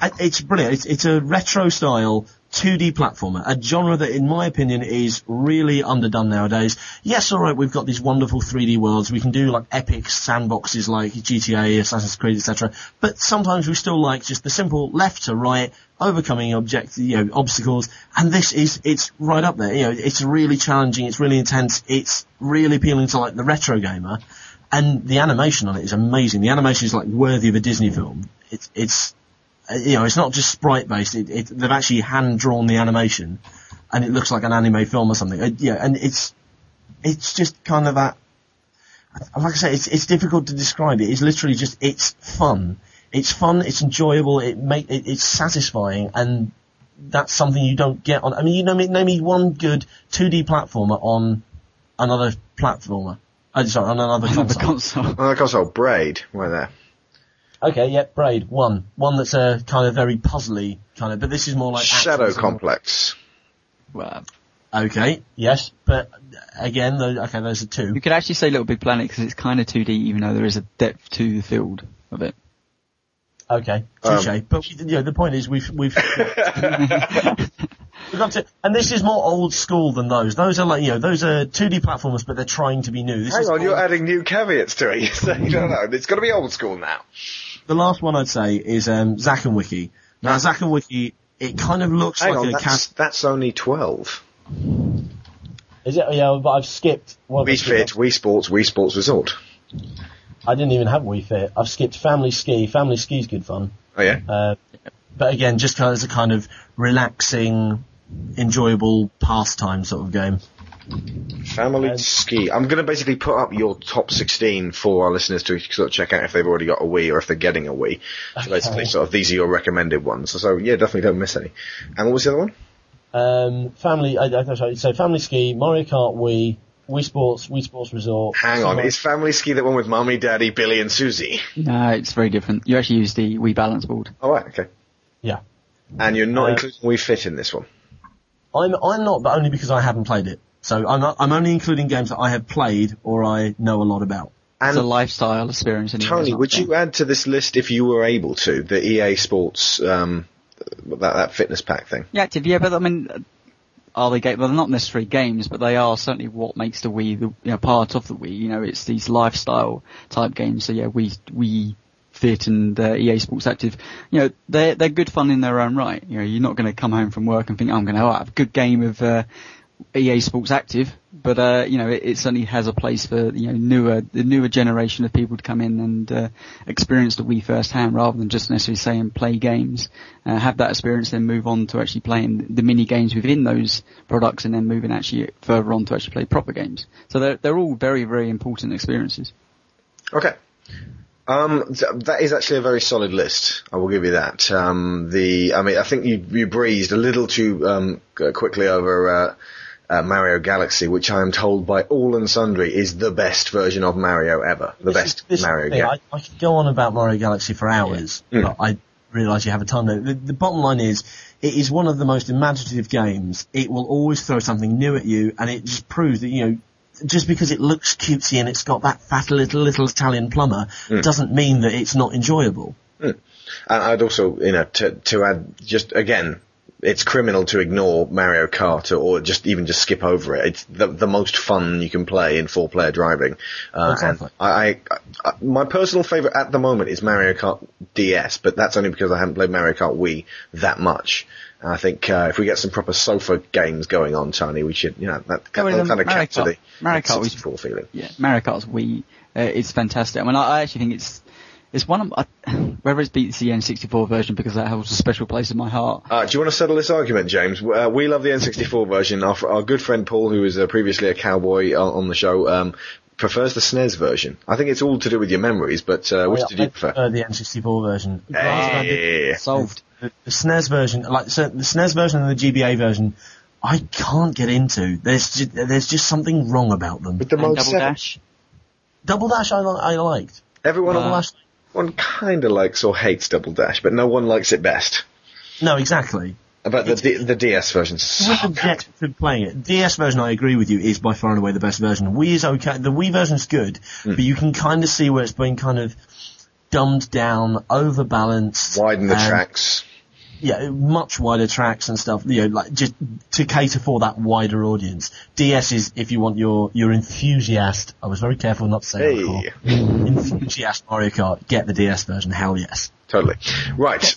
It's brilliant. It's, it's a retro style 2D platformer, a genre that, in my opinion, is really underdone nowadays. Yes, all right, we've got these wonderful 3D worlds. We can do like epic sandboxes like GTA, Assassin's Creed, etc. But sometimes we still like just the simple left to right, overcoming object, you know, obstacles. And this is, it's right up there. You know, it's really challenging. It's really intense. It's really appealing to like the retro gamer. And the animation on it is amazing. The animation is like worthy of a Disney film. It's, it's, Uh, you know, it's not just sprite based. It, it, they've actually hand drawn the animation, and it looks like an anime film or something. Uh, yeah, and it's it's just kind of that. Uh, like I say, it's it's difficult to describe. It's literally just it's fun. It's fun. It's enjoyable. It make it, it's satisfying, and that's something you don't get on. I mean, you know, me, name me one good 2D platformer on another platformer. Oh, sorry, on another Another console. On the console, Braid, right there. Okay, yep, Braid, one. One that's a kind of very puzzly kind of, but this is more like Shadow Complex. Well, Okay, yes, but again, those, okay, those are two. you could actually say Little Big Planet because it's kind of 2D, even though there is a depth to the field of it. Okay, Um, touche. but you know, the point is, we've we've [LAUGHS] we've got to, and this is more old school than those. Those are like you know, those are 2D platformers, but they're trying to be new. This Hang is on, you're adding new caveats to it. You're saying, no, no, it's got to be old school now. The last one I'd say is um, Zack and Wiki. Now, Zack and Wiki, it kind of looks Hang like on, a that's, cat. that's only 12. Is it? Yeah, but I've skipped. What have Wii skipped? Fit, Wii Sports, Wii Sports Resort. I didn't even have Wii Fit. I've skipped Family Ski. Family Ski's good fun. Oh yeah? Uh, but again, just kind of as a kind of relaxing, enjoyable pastime sort of game. Family Um, Ski. I'm going to basically put up your top 16 for our listeners to sort of check out if they've already got a Wii or if they're getting a Wii. So basically, sort of these are your recommended ones. So, so, yeah, definitely don't miss any. And what was the other one? Um, family, I, I, sorry, so Family Ski, Mario Kart Wii, Wii Sports, Wii Sports Resort. Hang on, Super- is Family Ski the one with Mummy, Daddy, Billy, and Susie? No, it's very different. You actually use the Wii Balance board. Oh, right, okay. Yeah. And you're not Uh, including Wii Fit in this one. I'm, I'm not, but only because I haven't played it. So I'm, not, I'm only including games that I have played or I know a lot about. It's a lifestyle experience. Tony, would fun. you add to this list if you were able to the EA Sports um, that that fitness pack thing? Yeah, active, yeah, but I mean, uh, are they game? Well, they're not necessarily games, but they are certainly what makes the Wii the you know, part of the Wii. You know, it's these lifestyle type games. So yeah, we Wii Fit and uh, EA Sports Active. You know, they're they're good fun in their own right. You know, you're not going to come home from work and think I'm going to have a good game of uh, EA Sports Active, but uh, you know, it, it certainly has a place for you know newer the newer generation of people to come in and uh, experience the Wii firsthand, rather than just necessarily saying play games. Uh, have that experience, then move on to actually playing the mini games within those products, and then moving actually further on to actually play proper games. So they're they're all very very important experiences. Okay. Um, th- that is actually a very solid list. I will give you that. Um, the, I mean, I think you, you breezed a little too um, quickly over uh, Mario Galaxy, which I am told by all and sundry is the best version of Mario ever. The This is- best this Mario game. I, I could go on about Mario Galaxy for hours, Yeah. Mm. but I realise you have a ton the, the bottom line is, it is one of the most imaginative games. It will always throw something new at you, and it just proves that, you know, just because it looks cutesy and it's got that fat little, little Italian plumber, Mm. doesn't mean that it's not enjoyable. And I'd also, you know, to, to add, just again, it's criminal to ignore Mario Kart or, just even just skip over it. It's the, the most fun you can play in four player driving. Uh, Exactly. and I, I, I, my personal favorite at the moment is Mario Kart DS, but that's only because I haven't played Mario Kart Wii that much. And I think uh, if we get some proper sofa games going on, Tony, we should, you know, that, kind of Mario capture Kart- the Mario Kart 64 feeling. Yeah, Mario Kart's Wii uh, is fantastic. I mean, I, I actually think it's it's one of I, [SIGHS] whether it's beats the N64 version because that holds a special place in my heart. Uh, do you want to settle this argument, James? Uh, we love the N64 version. Our, our good friend Paul, who was uh, previously a cowboy on, on the show, um, prefers the SNES version. I think it's all to do with your memories, but uh, which I, did you I prefer? the N64 version. Granted, Hey. Solved. the, the SNES version, like so the SNES version and the GBA version, I can't get into. There's just, there's just something wrong about them. With the And mode Double Dash. Double Dash I, I liked. Everyone, Double Uh, Dash, one kind of likes or hates Double Dash, but no one likes it best. no, exactly. About the D- the DS version. So to playing it. DS version, I agree with you, is by far and away the best version. Wii is okay. The Wii version's good, Hmm. but you can kind of see where it's been kind of dumbed down, overbalanced. widen the tracks. Yeah, much wider tracks and stuff. You know, like just to cater for that wider audience. DS is if you want your your enthusiast. I was very careful not to say Hey. enthusiast Mario Kart. Get the DS version. Hell yes. Totally. Right.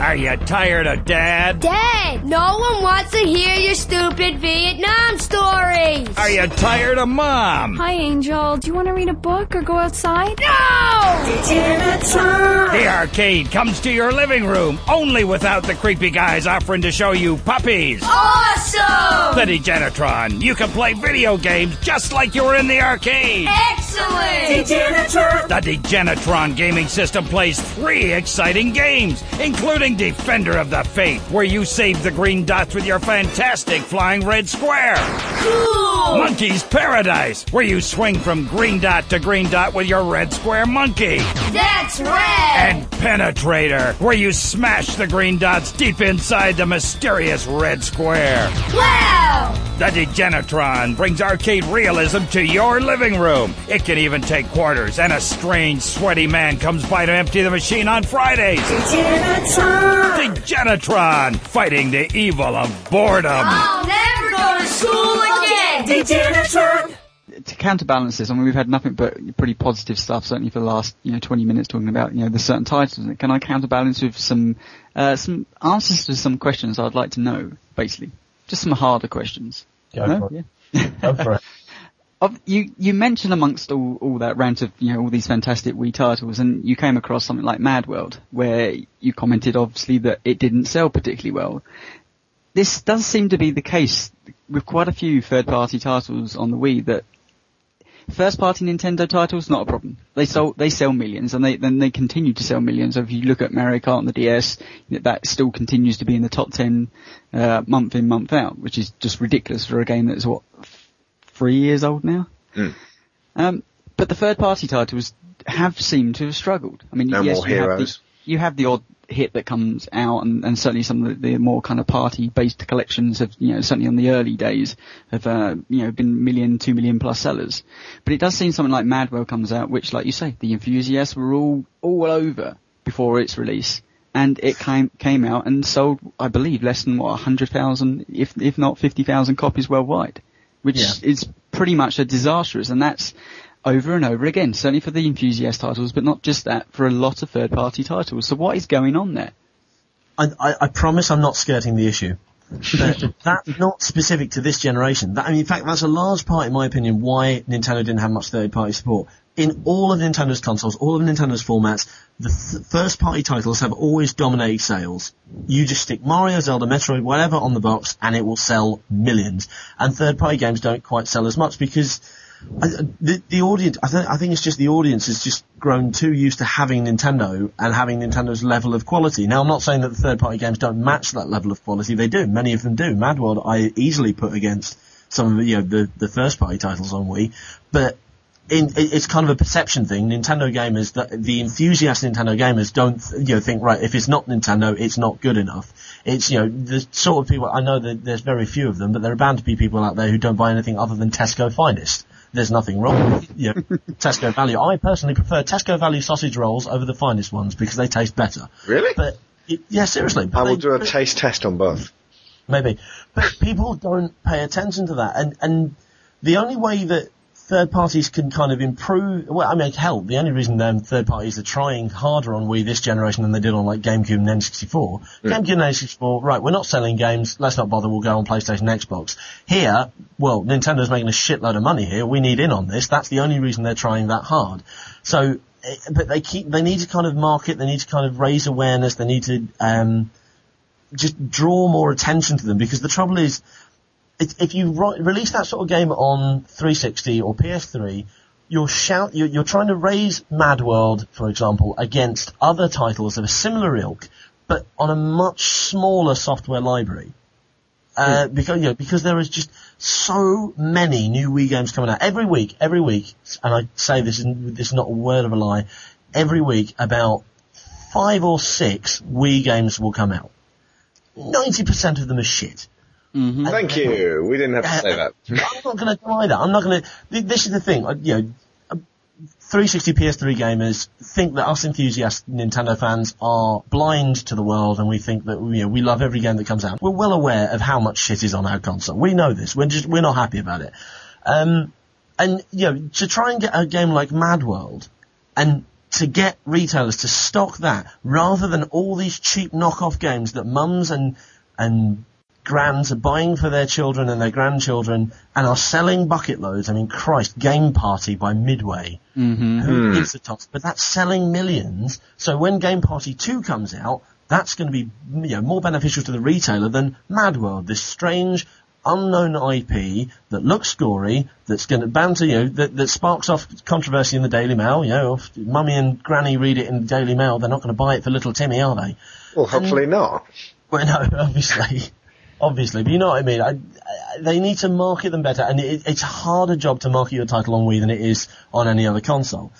Are you tired of dad? Dad, no one wants to hear your stupid Vietnam stories. Are you tired of mom? Hi, Angel. Do you want to read a book or go outside? No! The arcade comes to your living room, only without the creepy guys offering to show you puppies. Awesome! The Degenitron. You can play video games just like you were in the arcade. Excellent! Degenitron. The Degenitron gaming system plays three exciting games, including Defender of the Faith, where you save the green dots with your fantastic flying red square. Cool! Monkey's Paradise, where you swing from green dot to green dot with your red square monkey. That's red! And Penetrator, where you smash the green dots deep inside the mysterious red square. Wow! The Degenitron brings arcade realism to your living room. It can even take quarters, and a strange, sweaty man comes by to empty the machine on Fridays. Degenitron, fighting the evil of boredom. I'll never go to school again! to counterbalance this, I mean, we've had nothing but pretty positive stuff, certainly for the last, you know, 20 minutes talking about, you know, the certain titles. Can I counterbalance with some, uh, some answers to some questions I'd like to know, basically? Just some harder questions. Go No? for it. Yeah. Go for it. [LAUGHS] You, you mentioned amongst all, all that rant of, you know, all these fantastic Wii titles and you came across something like Mad World, where you commented obviously that it didn't sell particularly well. This does seem to be the case with quite a few third party titles on the Wii that first party Nintendo titles, not a problem. They sell, they sell millions and they, then they continue to sell millions. So if you look at Mario Kart on the DS, that still continues to be in the top 10, uh, month in, month out, which is just ridiculous for a game that's what, three years old now? Mm. Um, but the third party titles have seemed to have struggled. I mean, No yes, more you have, the, you have the odd hit that comes out and, and certainly some of the, the more kind of party based collections have, you know, certainly on the early days have, uh, you know, been million, two million plus sellers. But it does seem something like Mad World comes out, which like you say, the enthusiasts were all, all over before its release. And it came, came out and sold, I believe, less than what, 100,000, if, if not 50,000 copies worldwide. Which Yeah. is pretty much a disastrous and that's over and over again, certainly for the enthusiast titles, but not just that, for a lot of third party titles. So what is going on there? I, I, I promise I'm not skirting the issue. [LAUGHS] That's not specific to this generation. That, I mean, in fact, that's a large part, in my opinion, why Nintendo didn't have much third-party support. In all of Nintendo's consoles, all of Nintendo's formats, the th- first-party titles have always dominated sales. You just stick Mario, Zelda, Metroid, whatever on the box, and it will sell millions. And third-party games don't quite sell as much because I, the, the audience, I, th- I think it's just the audience has just grown too used to having Nintendo and having Nintendo's level of quality. Now, I'm not saying that the third-party games don't match that level of quality. They do. Many of them do. Mad World, I easily put against some of the, you know, the, the first-party titles on Wii, but in, it's kind of a perception thing. Nintendo gamers, the, the enthusiast Nintendo gamers don't, you know, think, right, if it's not Nintendo, it's not good enough. It's, you know, the sort of people, I know that there's very few of them, but there are bound to be people out there who don't buy anything other than Tesco Finest. There's nothing wrong with, you know, [LAUGHS] Tesco Value. I personally prefer Tesco Value sausage rolls over the Finest ones because they taste better. Really? But, yeah, seriously. but I will they- do a taste test on both. maybe. But people don't pay attention to that, and and the only way that third parties can kind of improve, well, I mean, hell, the only reason um, third parties are trying harder on Wii this generation than they did on like GameCube and N64. GameCube and N64, right? We're not selling games. Let's not bother. We'll go on PlayStation, and Xbox. Here, well, Nintendo's making a shitload of money here. We need in on this. That's the only reason they're trying that hard. So, eh, but they keep, they need to kind of market. They need to kind of raise awareness. They need to. um just draw more attention to them because the trouble is, it, if you release that sort of game on 360 or PS3, you're shout, you're, you're trying to raise Mad World, for example, against other titles of a similar ilk, but on a much smaller software library. Uh, because, you know, because there is just so many new Wii games coming out every week, every week, and I say this is, this is not a word of a lie, every week about five or six Wii games will come out. 90% of them are shit. Thank you. We didn't have to say that. [LAUGHS] I'm not going to deny that. I'm not going to. This is the thing. uh, You know, uh, 360 PS3 gamers think that us enthusiast Nintendo fans are blind to the world, and we think that you know we love every game that comes out. We're well aware of how much shit is on our console. We know this. We're just we're not happy about it. Um, and you know, to try and get a game like Mad World, and to get retailers to stock that rather than all these cheap knockoff games that mums and and grands are buying for their children and their grandchildren and are selling bucket loads. I mean, Christ, Game Party by Midway. Mm-hmm. Who hmm. gives a toss? But that's selling millions. So when Game Party 2 comes out, that's going to be you know, more beneficial to the retailer than Mad World, this strange, unknown IP that looks gory, that's going to banter, you know, that, that sparks off controversy in the Daily Mail. You know, if Mummy and Granny read it in the Daily Mail, they're not going to buy it for little Timmy, are they? Well, hopefully not. [LAUGHS] Well, no, obviously, obviously, but you know what I mean. I, I, they need to market them better, and it, it's a harder job to market your title on Wii than it is on any other console.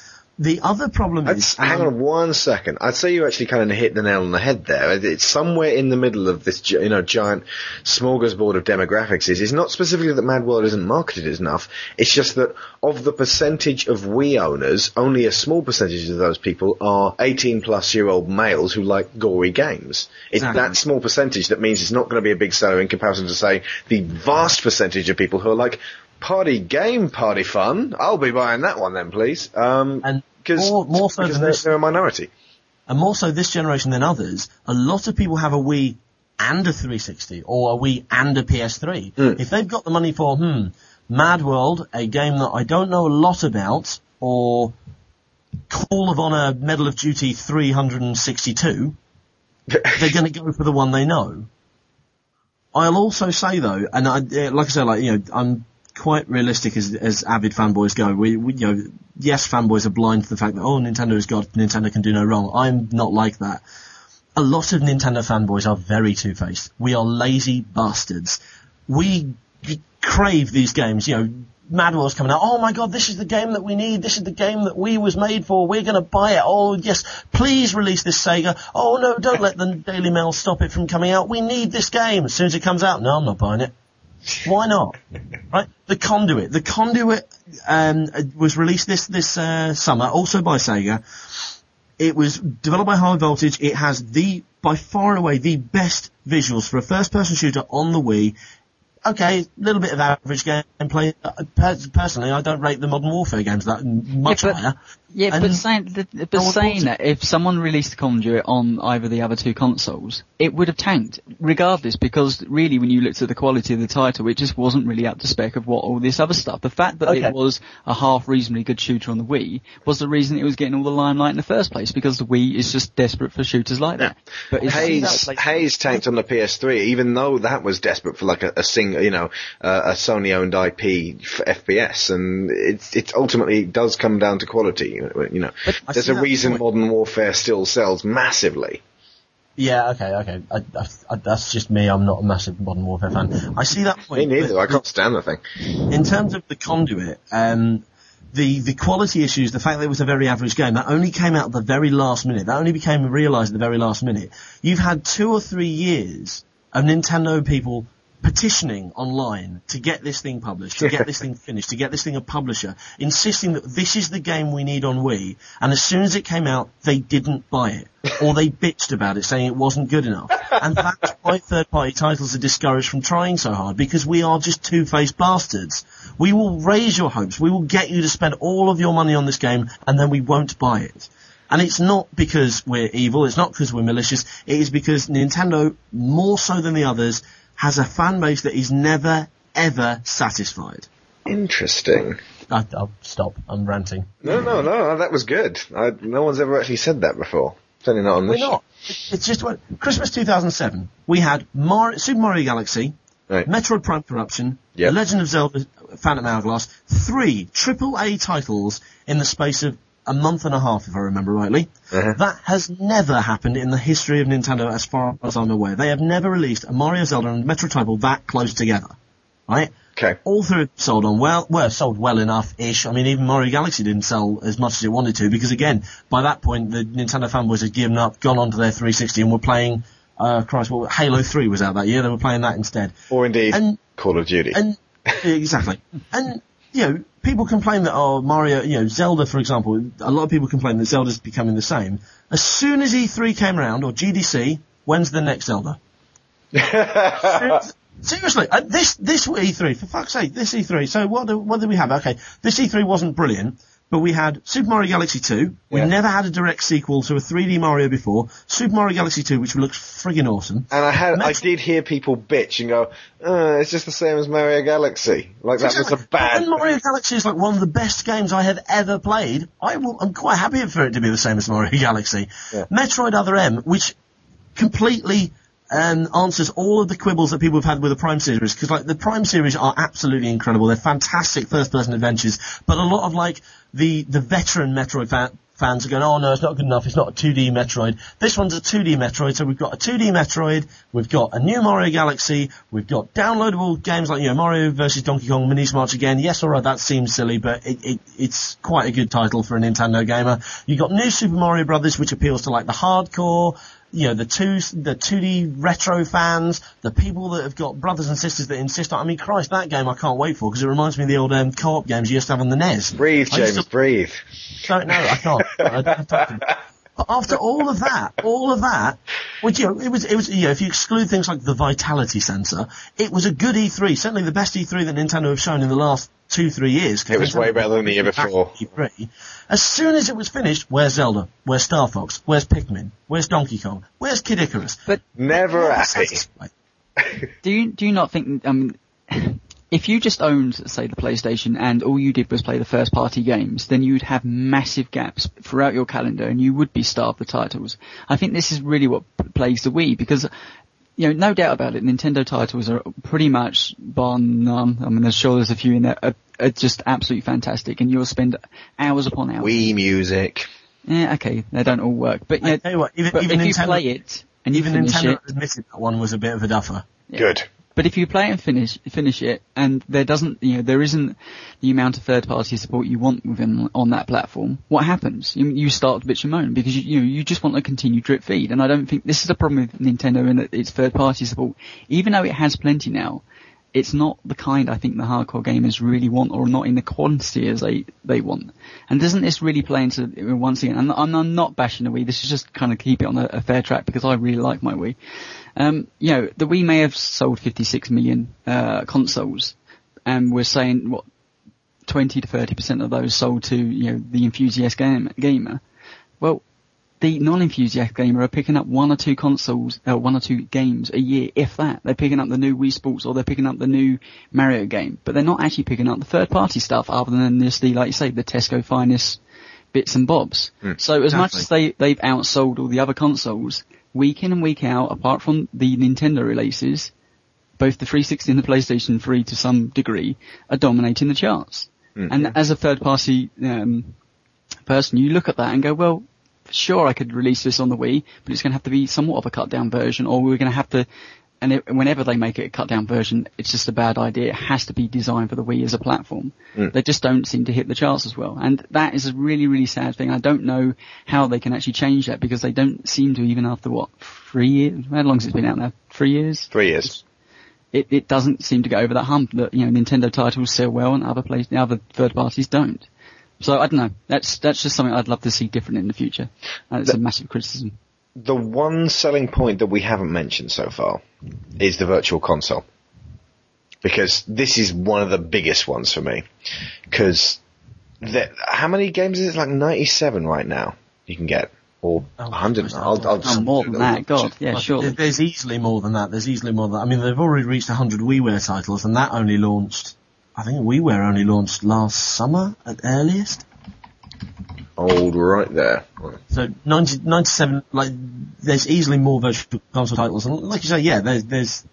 The other problem I'd, is, hang on one second. I'd say you actually kind of hit the nail on the head there. It's somewhere in the middle of this, you know, giant smorgasbord of demographics. Is it's not specifically that Mad World isn't marketed enough. It's just that of the percentage of Wii owners, only a small percentage of those people are 18 plus year old males who like gory games. It's Exactly. that small percentage that means it's not going to be a big seller in comparison to say the vast percentage of people who are like. Party game, party fun. I'll be buying that one then, please. Um, And because more- more so because this- they're a minority. and more so this generation than others, a lot of people have a Wii and a 360, or a Wii and a PS3. If they've got the money for, hmm, Mad World, a game that I don't know a lot about, or Call of Honor Medal of Duty 362, [LAUGHS] they're going to go for the one they know. I'll also say though, and I, like I said, like you know, I'm quite realistic as as avid fanboys go. We, we, you know, yes, fanboys are blind to the fact that oh, Nintendo is God, Nintendo can do no wrong. I'm not like that. A lot of Nintendo fanboys are very two-faced. We are lazy bastards. We crave these games. You know, Mad World's coming out. Oh my God, this is the game that we need. This is the game that we was made for. We're to buy it. Oh yes, please release this Sega. Oh no, don't let the Daily Mail stop it from coming out. We need this game as soon as it comes out. No, I'm not buying it. Why not? Right? The Conduit. The Conduit um, was released this this uh, summer, also by Sega. It was developed by High Voltage. It has the, by far and away, the best visuals for a first-person shooter on the Wii. Okay, a little bit of average gameplay. Uh, Personally, I don't rate the Modern Warfare games that much Yeah, but- higher. Yeah, but saying, th- th- but no saying that if someone released Conduit on either the other two consoles, it would have tanked, regardless, because really when you looked at the quality of the title, it just wasn't really up to spec of what all this other stuff. The fact that Okay. it was a half reasonably good shooter on the Wii was the reason it was getting all the limelight in the first place, because the Wii is just desperate for shooters like that. But it's, Haze, Haze tanked on the PS3, even though that was desperate for like a, a single, you know, uh, a Sony-owned IP for FPS, and it it ultimately does come down to quality. You know, I there's a reason point. Modern Warfare still sells massively. Yeah, okay, okay. I, I, that's just me. I'm not a massive Modern Warfare fan. I see that Me point. neither. but- I can't stand the thing. in terms of the conduit, um, the the quality issues, the fact that it was a very average game, that only came out at the very last minute. That only became realised at the very last minute. You've had two or three years of Nintendo people petitioning online to get this thing published, to get this thing [LAUGHS] finished, to get this thing a publisher, insisting that this is the game we need on Wii. And as soon as it came out, they didn't buy it. Or they bitched about it, saying it wasn't good enough. And that's why third-party titles are discouraged from trying so hard, because we are just two-faced bastards. We will raise your hopes. We will get you to spend all of your money on this game, and then we won't buy it. And it's not because we're evil, it's not because we're malicious, it is because Nintendo, more so than the others, has a fan base that is never, ever satisfied. Interesting. I, I'll stop, I'm ranting. No, no, no, that was good. I, no one's ever actually said that before. Certainly not on this. We're not. It's just what, Christmas 2007, we had Mar- Super Mario Galaxy, Right. Metroid Prime Corruption, Yep. Legend of Zelda Phantom Hourglass, three AAA titles in the space of a month and a half, if I remember rightly. Uh-huh. That has never happened in the history of Nintendo as far as I'm aware. They have never released a Mario, Zelda and Metroid title that close together. Right? Okay. All three sold on well, well, sold well enough-ish. I mean, even Mario Galaxy didn't sell as much as it wanted to because again, by that point, the Nintendo fanboys had given up, gone onto their 360 and were playing uh, Christ, well, Halo 3 was out that year. They were playing that instead. Or indeed, And- Call of Duty. And [LAUGHS] exactly. And you know, people complain that oh Mario, you know, Zelda for example, a lot of people complain that Zelda's becoming the same. As soon as E3 came around or GDC, when's the next Zelda? [LAUGHS] Seriously, uh, this this E3 for fuck's sake, this E3. So what do, what did we have? Okay, this E3 wasn't brilliant, but we had Super Mario Galaxy 2. We Yeah. never had a direct sequel to a 3D Mario before. Super Mario Galaxy 2, which looks friggin' awesome. And I had, I did hear people bitch and go, uh, it's just the same as Mario Galaxy. Like that was a bad. When Mario Galaxy is like one of the best games I have ever played, I will, I'm quite happy for it to be the same as Mario [LAUGHS] Galaxy. Yeah. Metroid Other M, which completely um, answers all of the quibbles that people have had with the Prime series, because like the Prime series are absolutely incredible. They're fantastic first-person adventures, but a lot of like the the veteran Metroid fa- fans are going, oh no, it's not good enough. It's not a 2D Metroid. This one's a 2D Metroid, so we've got a 2D Metroid, we've got a new Mario Galaxy, we've got downloadable games like you know Mario versus Donkey Kong, Mini March again. Yes, alright, that seems silly, but it, it it's quite a good title for a Nintendo gamer. You've got new Super Mario Brothers, which appeals to like the hardcore you know, the two, the 2D retro fans, the people that have got brothers and sisters that insist on, I mean, Christ, that game I can't wait for because it reminds me of the old um, co-op games you used to have on the NES. Breathe, I James, to- breathe. don't know, I can't. [LAUGHS] I don't have time to- But after all of that, all of that, which you know, it was, it was, you know, if you exclude things like the vitality sensor, it was a good E3, certainly the best E3 that Nintendo have shown in the last two, three years. It was way better than the year before. As soon as it was finished, where's Zelda? Where's Star Fox? Where's Pikmin? Where's Donkey Kong? Where's Kid Icarus? But Never Never happy. [LAUGHS] do you do you not think? Um, if you just owned, say, the PlayStation and all you did was play the first party games, then you'd have massive gaps throughout your calendar and you would be starved of titles. I think this is really what p- plagues the Wii because, you know, no doubt about it, Nintendo titles are pretty much bar none. I mean, there's sure there's a few in there, are, are just absolutely fantastic and you'll spend hours upon hours. Wii music. Yeah, okay, they don't all work, but you know, tell you what, even, but even if you play it and even finish Nintendo it, admitted that one was a bit of a duffer. Good. But if you play and finish finish it, and there doesn't, you know, there isn't the amount of third party support you want within on that platform, what happens? You, you start to bitch and moan because you, you know you just want a continued drip feed, and I don't think this is a problem with Nintendo in that its third party support, even though it has plenty now. It's not the kind I think the hardcore gamers really want, or not in the quantity as they they want. And doesn't this really play into once again? And I'm, I'm not bashing the Wii. This is just kind of keep it on a, a fair track because I really like my Wii. Um, you know, the Wii may have sold 56 million uh, consoles, and we're saying what 20 to 30 percent of those sold to you know the enthusiast game, gamer. Well, the non-enthusiast gamer are picking up one or two consoles, uh, one or two games a year, if that. They're picking up the new Wii Sports or they're picking up the new Mario game, but they're not actually picking up the third-party stuff other than just the, like you say, the Tesco finest bits and bobs. So as much as they, they've outsold all the other consoles, week in and week out, apart from the Nintendo releases, both the 360 and the PlayStation 3 to some degree are dominating the charts. And as a third party um, person, you look at that and go, well, sure, I could release this on the Wii, but it's going to have to be somewhat of a cut down version, or we're going to have to. And it, whenever they make it a cut down version, it's just a bad idea. It has to be designed for the Wii as a platform. Hmm. They just don't seem to hit the charts as well, and that is a really, really sad thing. I don't know how they can actually change that because they don't seem to even after what three years. How long has it been out now? Three years Three years. it, it doesn't seem to get over that hump that you know Nintendo titles sell well and other place, other third parties don't. So I don't know. That's that's just something I'd love to see different in the future. And it's a massive criticism. The one selling point that we haven't mentioned so far is the virtual console. Because this is one of the biggest ones for me. Because how many games is it? Like 97 right now you can get. Or Oh, 100. Christ, I'll, I'll Oh, more than that, God, yeah, Well, sure. There's easily more than that. There's easily more than that. I mean, they've already reached 100 WiiWare titles, and that only launched. I think WiiWare only launched last summer at earliest. Old right there. So 90, 97, like, there's easily more virtual console titles, and like you say, yeah, there's there's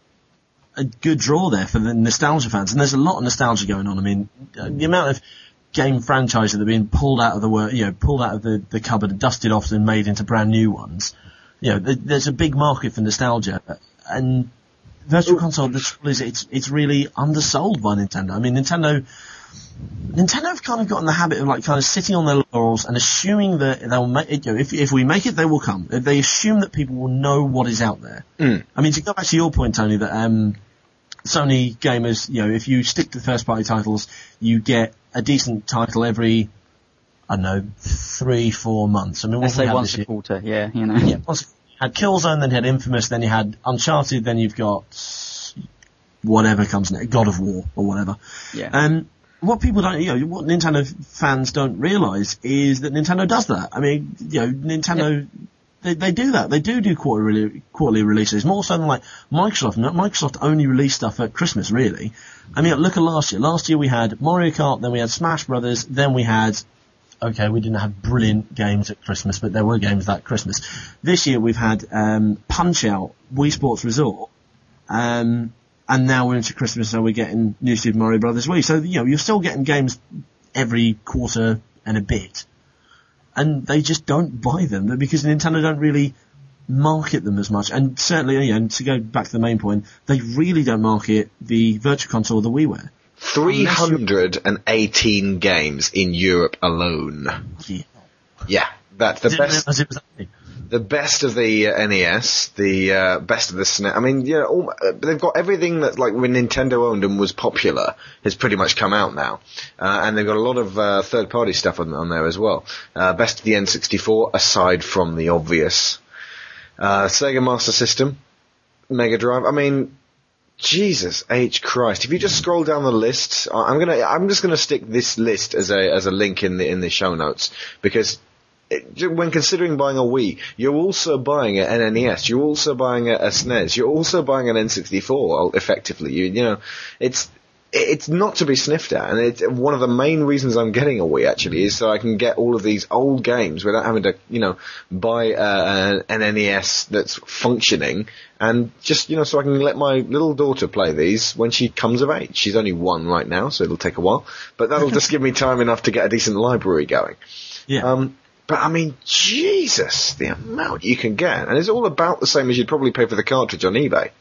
a good draw there for the nostalgia fans, and there's a lot of nostalgia going on. I mean, uh, the amount of game franchises that are being pulled out of the wor- you know, pulled out of the, the cupboard, and dusted off, and made into brand new ones. You know, th- there's a big market for nostalgia, and virtual console the trouble is it's it's really undersold by Nintendo. I mean, Nintendo Nintendo have kind of got in the habit of like kind of sitting on their laurels and assuming that they'll make it. You know, if if we make it, they will come. They assume that people will know what is out there. I mean, to go back to your point, Tony, that um, Sony gamers, you know, if you stick to the first party titles, you get a decent title every, I don't know, three, four months. I mean, what say once a quarter, yeah, you know. Yeah, once you had Killzone, then you had Infamous, then you had Uncharted, then you've got whatever comes next, God of War or whatever. Yeah. Um, what people don't, you know, what Nintendo fans don't realize is that Nintendo does that. I mean, you know, Nintendo, they, they do that. They do do quarterly, quarterly releases, more so than like Microsoft. Microsoft only release stuff at Christmas, really. I mean, look at last year. Last year we had Mario Kart, then we had Smash Brothers, then we had okay, we didn't have brilliant games at Christmas, but there were games that Christmas. This year we've had um, Punch Out, Wii Sports Resort, um, and now we're into Christmas, so we're getting New Super Mario Brothers Wii. So you know you're still getting games every quarter and a bit, and they just don't buy them because Nintendo don't really market them as much. And certainly, you know, to go back to the main point, they really don't market the Virtual Console or the WiiWare. 318 games in Europe alone. Yeah. Yeah, that's the best. it was that big. The best of the uh, NES, the uh, best of the SNES. I mean, yeah, all, uh, they've got everything that like when Nintendo owned and was popular has pretty much come out now, uh, and they've got a lot of third-party stuff on, on there as well. Best of the N64, aside from the obvious Sega Master System, Mega Drive. I mean. Jesus H Christ! If you just scroll down the list, I'm gonna, I'm just gonna stick this list as a as a link in the in the show notes because when considering buying a Wii, you're also buying an NES, you're also buying a, a SNES, you're also buying an N64. Effectively, you you know, it's it's not to be sniffed at, and it's one of the main reasons I'm getting a Wii actually is so I can get all of these old games without having to you know buy uh, an NES that's functioning, and just you know so I can let my little daughter play these when she comes of age. She's only one right now, so it'll take a while, but that'll [LAUGHS] just give me time enough to get a decent library going. Yeah. Um, but I mean, Jesus, the amount you can get, and it's all about the same as you'd probably pay for the cartridge on eBay.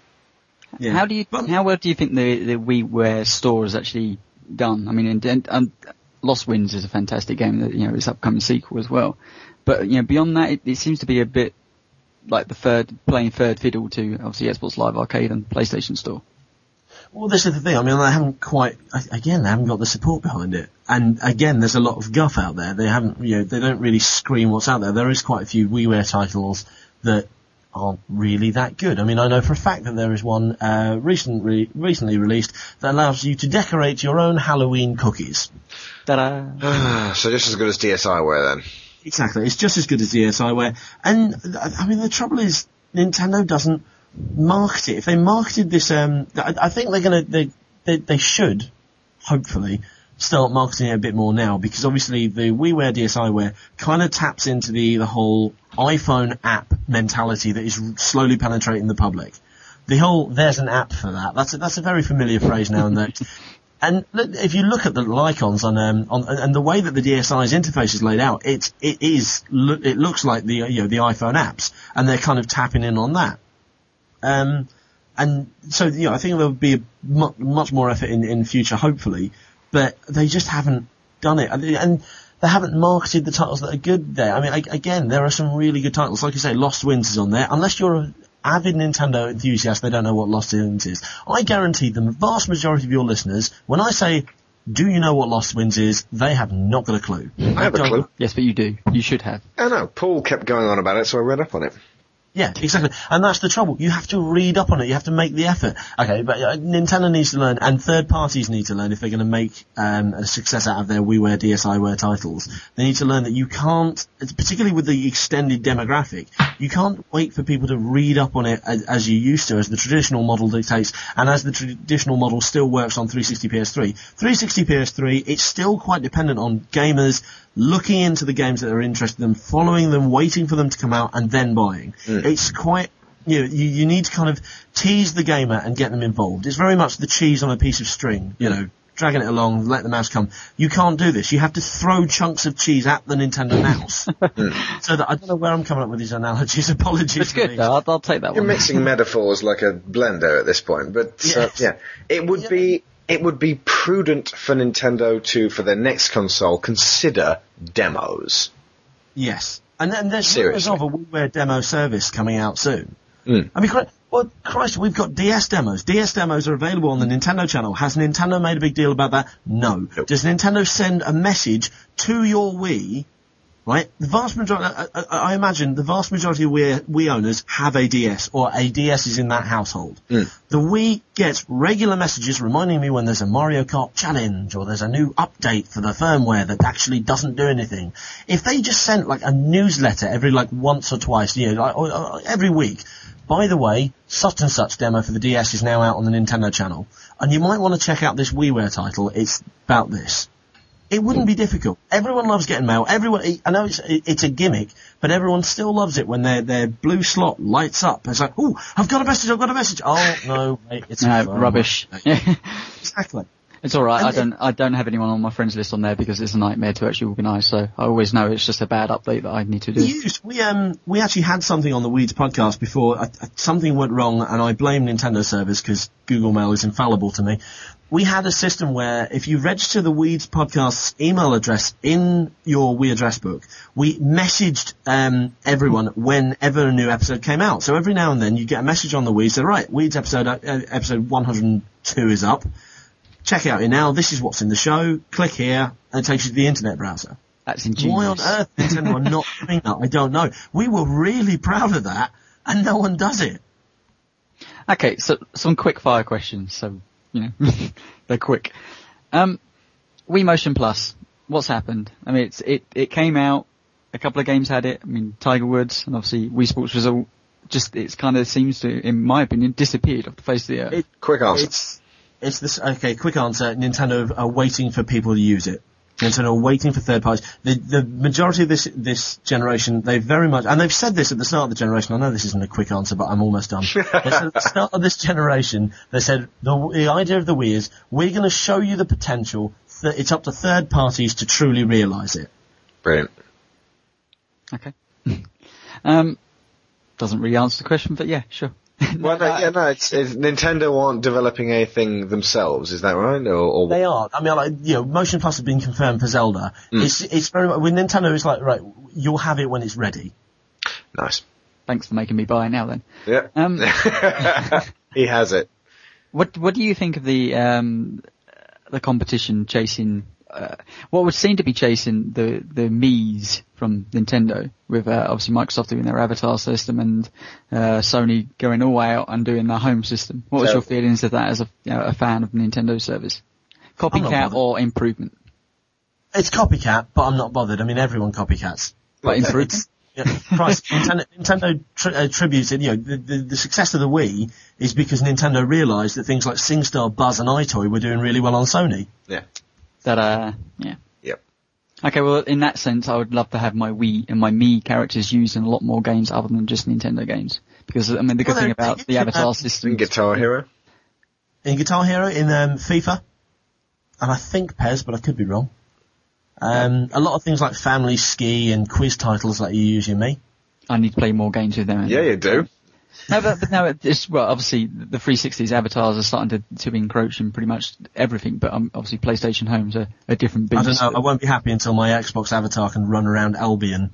yeah. How do you, But- how well do you think the, the WiiWare store has actually done? I mean, and, and, and Lost Winds is a fantastic game that, you know, its upcoming sequel as well. But, you know, beyond that, it, it seems to be a bit like the third, playing third fiddle to obviously Xbox Live Arcade and PlayStation Store. Well, this is the thing. I mean, they haven't quite. Again, they haven't got the support behind it. And again, there's a lot of guff out there. They haven't. You know, they don't really scream what's out there. There is quite a few WiiWare titles that aren't really that good. I mean, I know for a fact that there is one uh, recently recently released that allows you to decorate your own Halloween cookies. Ta-da! [SIGHS] so just as good as DSiWare then. Exactly. It's just as good as DSiWare. And, I mean, the trouble is, Nintendo doesn't market it. If they marketed this, um, I, I think they're gonna, they, they, they should, hopefully, start marketing it a bit more now, because obviously the WiiWare DSiWare kind of taps into the, the whole iPhone app mentality that is slowly penetrating the public. The whole, there's an app for that. That's a, that's a very familiar phrase now and then. [LAUGHS] And if you look at the icons on, um, on, and the way that the DSi's interface is laid out, it's, it is, it looks like the, you know, the iPhone apps, and they're kind of tapping in on that. Um, and so, you know, I think there would be a mu- much more effort in, in future, hopefully, but they just haven't done it. And, and they haven't marketed the titles that are good there. I mean, a- again, there are some really good titles. Like you say, Lost Winds is on there. Unless you're an avid Nintendo enthusiast, they don't know what Lost Winds is. I guarantee the vast majority of your listeners, when I say, do you know what Lost Winds is, they have not got a clue. I have a clue. Yes, but you do. You should have. I know. Paul kept going on about it, so I read up on it. Yeah, exactly. And that's the trouble. You have to read up on it. You have to make the effort. Okay, but uh, Nintendo needs to learn, and third parties need to learn if they're going to make um, a success out of their WiiWare, DSiWare titles. They need to learn that you can't, particularly with the extended demographic, you can't wait for people to read up on it as, as you used to, as the traditional model dictates, and as the traditional model still works on 360 PS3. 360 PS3, it's still quite dependent on gamers looking into the games that are interested in them, following them, waiting for them to come out, and then buying. It's quite, you know, you, you need to kind of tease the gamer and get them involved. It's very much the cheese on a piece of string, you know, dragging it along, let the mouse come. You can't do this. You have to throw chunks of cheese at the Nintendo mouse. [LAUGHS] so that, I don't know where I'm coming up with these analogies. [LAUGHS] Apologies. It's good. these. though. I'll, I'll take that one. You're one. mixing metaphors like a blender at this point, but uh, yeah, it would Yeah. be it would be prudent for Nintendo to, for their next console, consider demos. Yes. And then there's Seriously. rumors of a WiiWare demo service coming out soon. Mm. I mean, Christ, well, Christ, we've got DS demos. DS demos are available on the Nintendo channel. Has Nintendo made a big deal about that? No. Nope. Does Nintendo send a message to your Wii? Right? The vast majority, I, uh, I, uh, uh, I imagine the vast majority of Wii, Wii owners have a DS, or a DS is in that household. Hmm. The Wii gets regular messages reminding me when there's a Mario Kart challenge, or there's a new update for the firmware that actually doesn't do anything. If they just sent like a newsletter every like once or twice, you know, like, or, or every week, by the way, such and such demo for the DS is now out on the Nintendo channel, and you might want to check out this WiiWare title. It's about this. It wouldn't be difficult. Everyone loves getting mail. Everyone, I know it's it's a gimmick, but everyone still loves it when their their blue slot lights up. It's like, oh, I've got a message. I've got a message. Oh no, mate, it's No, rubbish. [LAUGHS] Exactly. it's all right. And I don't. I don't have anyone on my friends list on there because it's a nightmare to actually organise. So I always know it's just a bad update that I need to do. We used we um we actually had something on the Weeds podcast before. Uh, uh, something went wrong, and I blame Nintendo servers because Google Mail is infallible to me. Wii had a system where if you register the Weeds podcast's email address in your We address book, we messaged um, everyone whenever a new episode came out. So every now and then you get a message on the Weeds that right, Weeds episode uh, episode 102 is up. Check it out now. This is what's in the show. Click here, and it takes you to the internet browser. That's ingenious. Why on earth Nintendo are not [LAUGHS] doing that? I don't know. We were really proud of that, and no one does it. Okay, so some quick fire questions. So you know, [LAUGHS] they're quick. Um, Wii Motion Plus. What's happened? I mean, it's it it came out. A couple of games had it. I mean, Tiger Woods and obviously Wii Sports was all just. It's kind of seems to, in my opinion, disappeared off the face of the earth. It- Quick answer. It's it's this. Okay, quick answer. Nintendo are waiting for people to use it. Nintendo are waiting for third parties. The the majority of this this generation, they very much, and they've said this at the start of the generation. I know this isn't a quick answer, but I'm almost done. [LAUGHS] they said at the start of this generation, they said the, the idea of the Wii is we're going to show you the potential. That it's up to third parties to truly realise it. Brilliant. Okay. [LAUGHS] um, doesn't really answer the question, but yeah, sure. [LAUGHS] Well, no, yeah, no, it's, it's Nintendo aren't developing anything themselves, is that right? Or, or They are. I mean, like, you know, Motion Plus has been confirmed for Zelda. It's, it's very much, with Nintendo, it's like, right, you'll have it when it's ready. nice. Thanks for making me buy now then. Yeah. Um, [LAUGHS] [LAUGHS] he has it. What What do you think of the um, the competition chasing? Uh, what would seem to be chasing the the Mii's from Nintendo, with uh, obviously Microsoft doing their avatar system and uh, Sony going all out and doing their home system. What was So- your feelings of that as a, you know, a fan of the Nintendo service? Copycat or improvement? It's copycat, but I'm not bothered. I mean, everyone copycats. But improvement. [LAUGHS] Yeah, Christ, Nintendo, Nintendo tri- uh, tributes it. You know, the, the, the success of the Wii is because Nintendo realised that things like SingStar, Buzz, and EyeToy were doing really well on Sony. Yeah. That uh, yeah. Yep. Okay, well, in that sense, I would love to have my Wii and my Mii characters used in a lot more games other than just Nintendo games. Because, I mean, the good Well, thing about the can avatar have- system. And Guitar Hero. In Guitar Hero, in um, FIFA, and I think PES, but I could be wrong. Um, a lot of things like Family Ski and quiz titles that you use your Mii. I need to play more games with them. Yeah, you do. No, but, but no, it's, well, obviously the 360's avatars are starting to, to encroach in pretty much everything, but um, obviously PlayStation Home's a, a different I beast. don't know. I won't be happy until my Xbox avatar can run around Albion,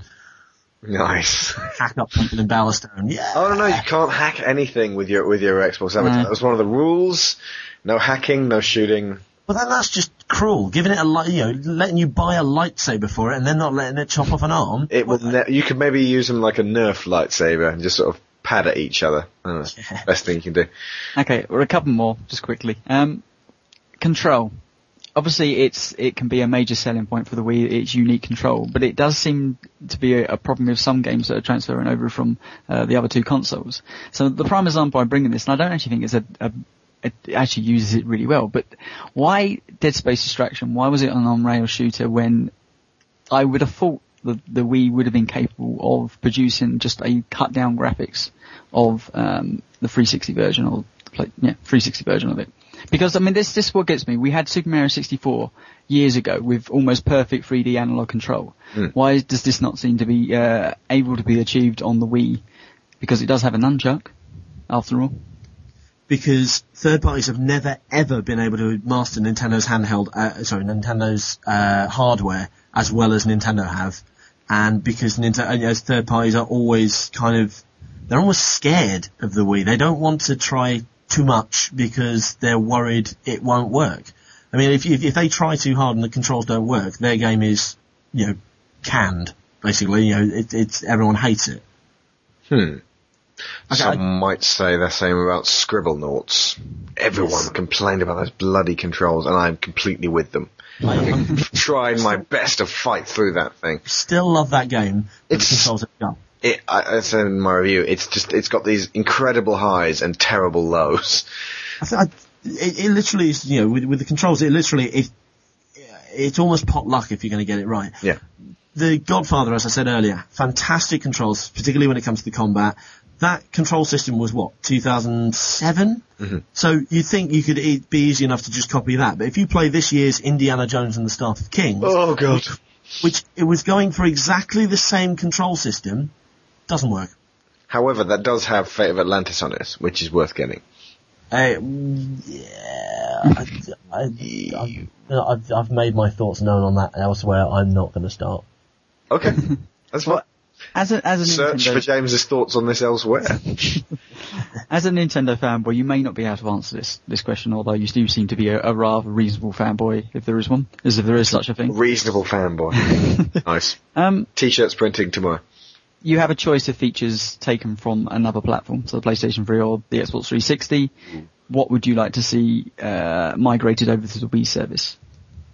Nice. hack up people in Bowerstone. Yeah. Oh no, no, you can't hack anything with your with your Xbox avatar. No. That was one of the rules. No hacking, no shooting. But then that's just cruel. Giving it a light, you know, letting you buy a lightsaber for it and then not letting it chop off an arm. It will. Ne- you could maybe use them like a Nerf lightsaber and just sort of pad at each other. I don't know, the best thing you can do. Okay, well, a couple more, just quickly. Um, control. Obviously, it's it can be a major selling point for the Wii. It's unique control, but it does seem to be a, a problem with some games that are transferring over from uh, the other two consoles. So the prime example I'm bringing this, and I don't actually think it's a, a it actually uses it really well. But why Dead Space Extraction? Why was it an on-rail shooter when I would have thought the, the Wii would have been capable of producing just a cut down graphics of um, the 360 version or play, yeah 360 version of it. Because I mean this this is what gets me. We had Super Mario 64 years ago with almost perfect 3D analog control. Why does this not seem to be uh, able to be achieved on the Wii? Because it does have a nunchuck, after all. because third parties have never ever been able to master Nintendo's handheld, uh, sorry, Nintendo's uh, hardware as well as Nintendo have, and because Nintendo, as third parties are always kind of, they're almost scared of the Wii. They don't want to try too much because they're worried it won't work. I mean, if if, if they try too hard and the controls don't work, their game is, you know, canned. Basically, you know, it, it's everyone hates it. Hmm. Okay, Some I- might say the same about Scribblenauts. Everyone complained about those bloody controls, and I'm completely with them. I'm Tried my best to fight through that thing. still love that game. It's- the controls have gone. It, I, I said in my review, it's just, it's got these incredible highs and terrible lows. I, it, it literally is, you know, with, with the controls, it literally, it, it's almost pot luck if you're going to get it right. Yeah. The Godfather, as I said earlier, fantastic controls, particularly when it comes to the combat. That control system was what, 2007? Mm-hmm. So you'd think you could it be easy enough to just copy that. But if you play this year's Indiana Jones and the Staff of Kings, Oh god. which it was going for exactly the same control system, doesn't work. However, that does have Fate of Atlantis on it, which is worth getting. Uh, yeah, I, I, I, I've, I've made my thoughts known on that elsewhere. I'm not going to start. Okay. [LAUGHS] That's fine. As a, as a Search Nintendo, for James's thoughts on this elsewhere. [LAUGHS] as a Nintendo fanboy, you may not be able to answer this this question, although you do seem to be a, a rather reasonable fanboy, if there is one, as if there is such a thing. Reasonable fanboy. [LAUGHS] nice. Um, T-shirts printing tomorrow. you have a choice of features taken from another platform, so the PlayStation 3 or the Xbox 360. What would you like to see uh, migrated over to the Wii service?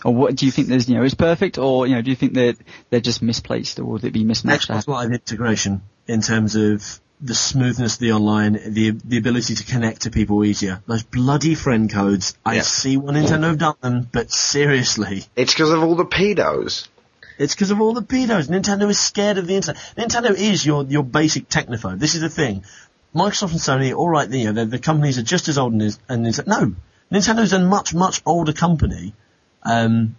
Or what do you think there's, you know, is perfect, or you know, do you think that they're just misplaced, or would it be mismatched? Xbox Live integration in terms of the smoothness of the online, the the ability to connect to people easier. Those bloody friend codes. I Yeah. see what Nintendo have done them, but seriously, It's because of all the pedos. it's because of all the pedos. Nintendo is scared of the internet. Nintendo is your your basic technophobe. This is the thing. Microsoft and Sony, all right, you know, the, the companies are just as old and, and Nintendo. No, Nintendo's a much much older company. Um,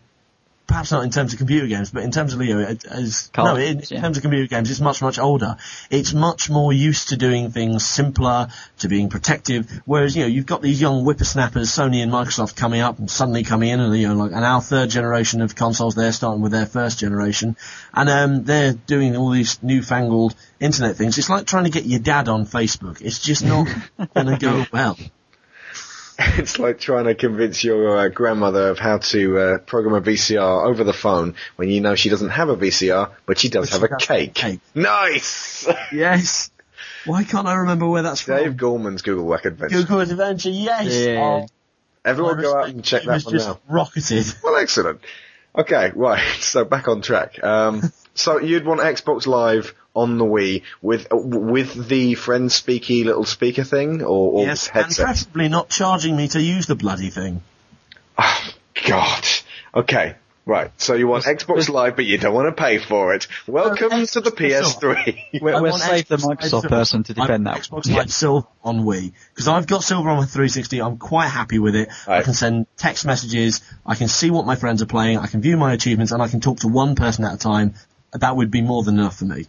perhaps not in terms of computer games, but in terms of you know, as no, Cards, in, in yeah. terms of computer games, it's much much older. It's much more used to doing things simpler, to being protective. Whereas you know, you've got these young whippersnappers, Sony and Microsoft, coming up and suddenly coming in, and you know, like and our third generation of consoles, they're starting with their first generation, and um, they're doing all these newfangled internet things. It's like trying to get your dad on Facebook. It's just not [LAUGHS] going to go well. [LAUGHS] It's like trying to convince your uh, grandmother of how to uh, program a VCR over the phone when you know she doesn't have a VCR, but she does But have she a does cake. have a cake. Nice! [LAUGHS] Yes. Why can't I remember where that's from? Dave Gorman's Googlewhack Adventure. Google Adventure, yes. Yeah. Oh, Everyone my go out and check that was one just out. rocketed. [LAUGHS] Well, excellent. Okay, right. So back on track. Um, so you'd want Xbox Live on the Wii with with the friend speaky little speaker thing, or, or yes, and preferably not charging me to use the bloody thing. Oh, God. Okay. Right. So you want Xbox Live, but you don't want to pay for it. Welcome Uh, to the PS3. We'll, I we'll want save the Xbox Live Microsoft Silver. person to defend I that. want Xbox Live Silver on Wii because I've got Silver on my 360. I'm quite happy with it. I Right. can send text messages. I can see what my friends are playing. I can view my achievements, and I can talk to one person at a time. That would be more than enough for me.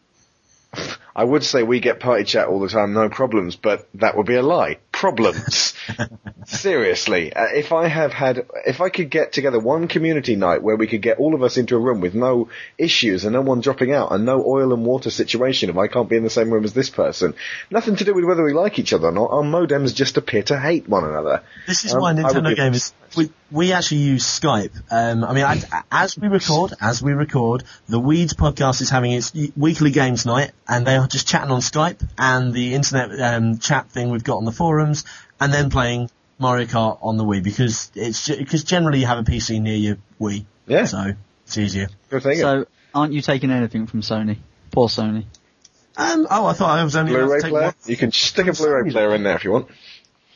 I would say we get party chat all the time, no problems, but that would be a lie. Problems. [LAUGHS] Seriously, uh, if I have had, if I could get together one community night where we could get all of us into a room with no issues and no one dropping out and no oil and water situation if I can't be in the same room as this person, nothing to do with whether we like each other or not, our modems just appear to hate one another. This is Um, why Nintendo gamers. We we actually use Skype. Um, I mean, I, as we record, as we record, the Weeds podcast is having its weekly games night, and they are just chatting on Skype and the internet um, chat thing we've got on the forums, and then playing Mario Kart on the Wii because it's because generally you have a PC near your Wii, Yeah, so it's easier. good thing. So, aren't you taking anything from Sony? Poor Sony. Um, oh, I thought I was only allowed Blu-ray player, one. you can stick a Blu-ray player in there if you want.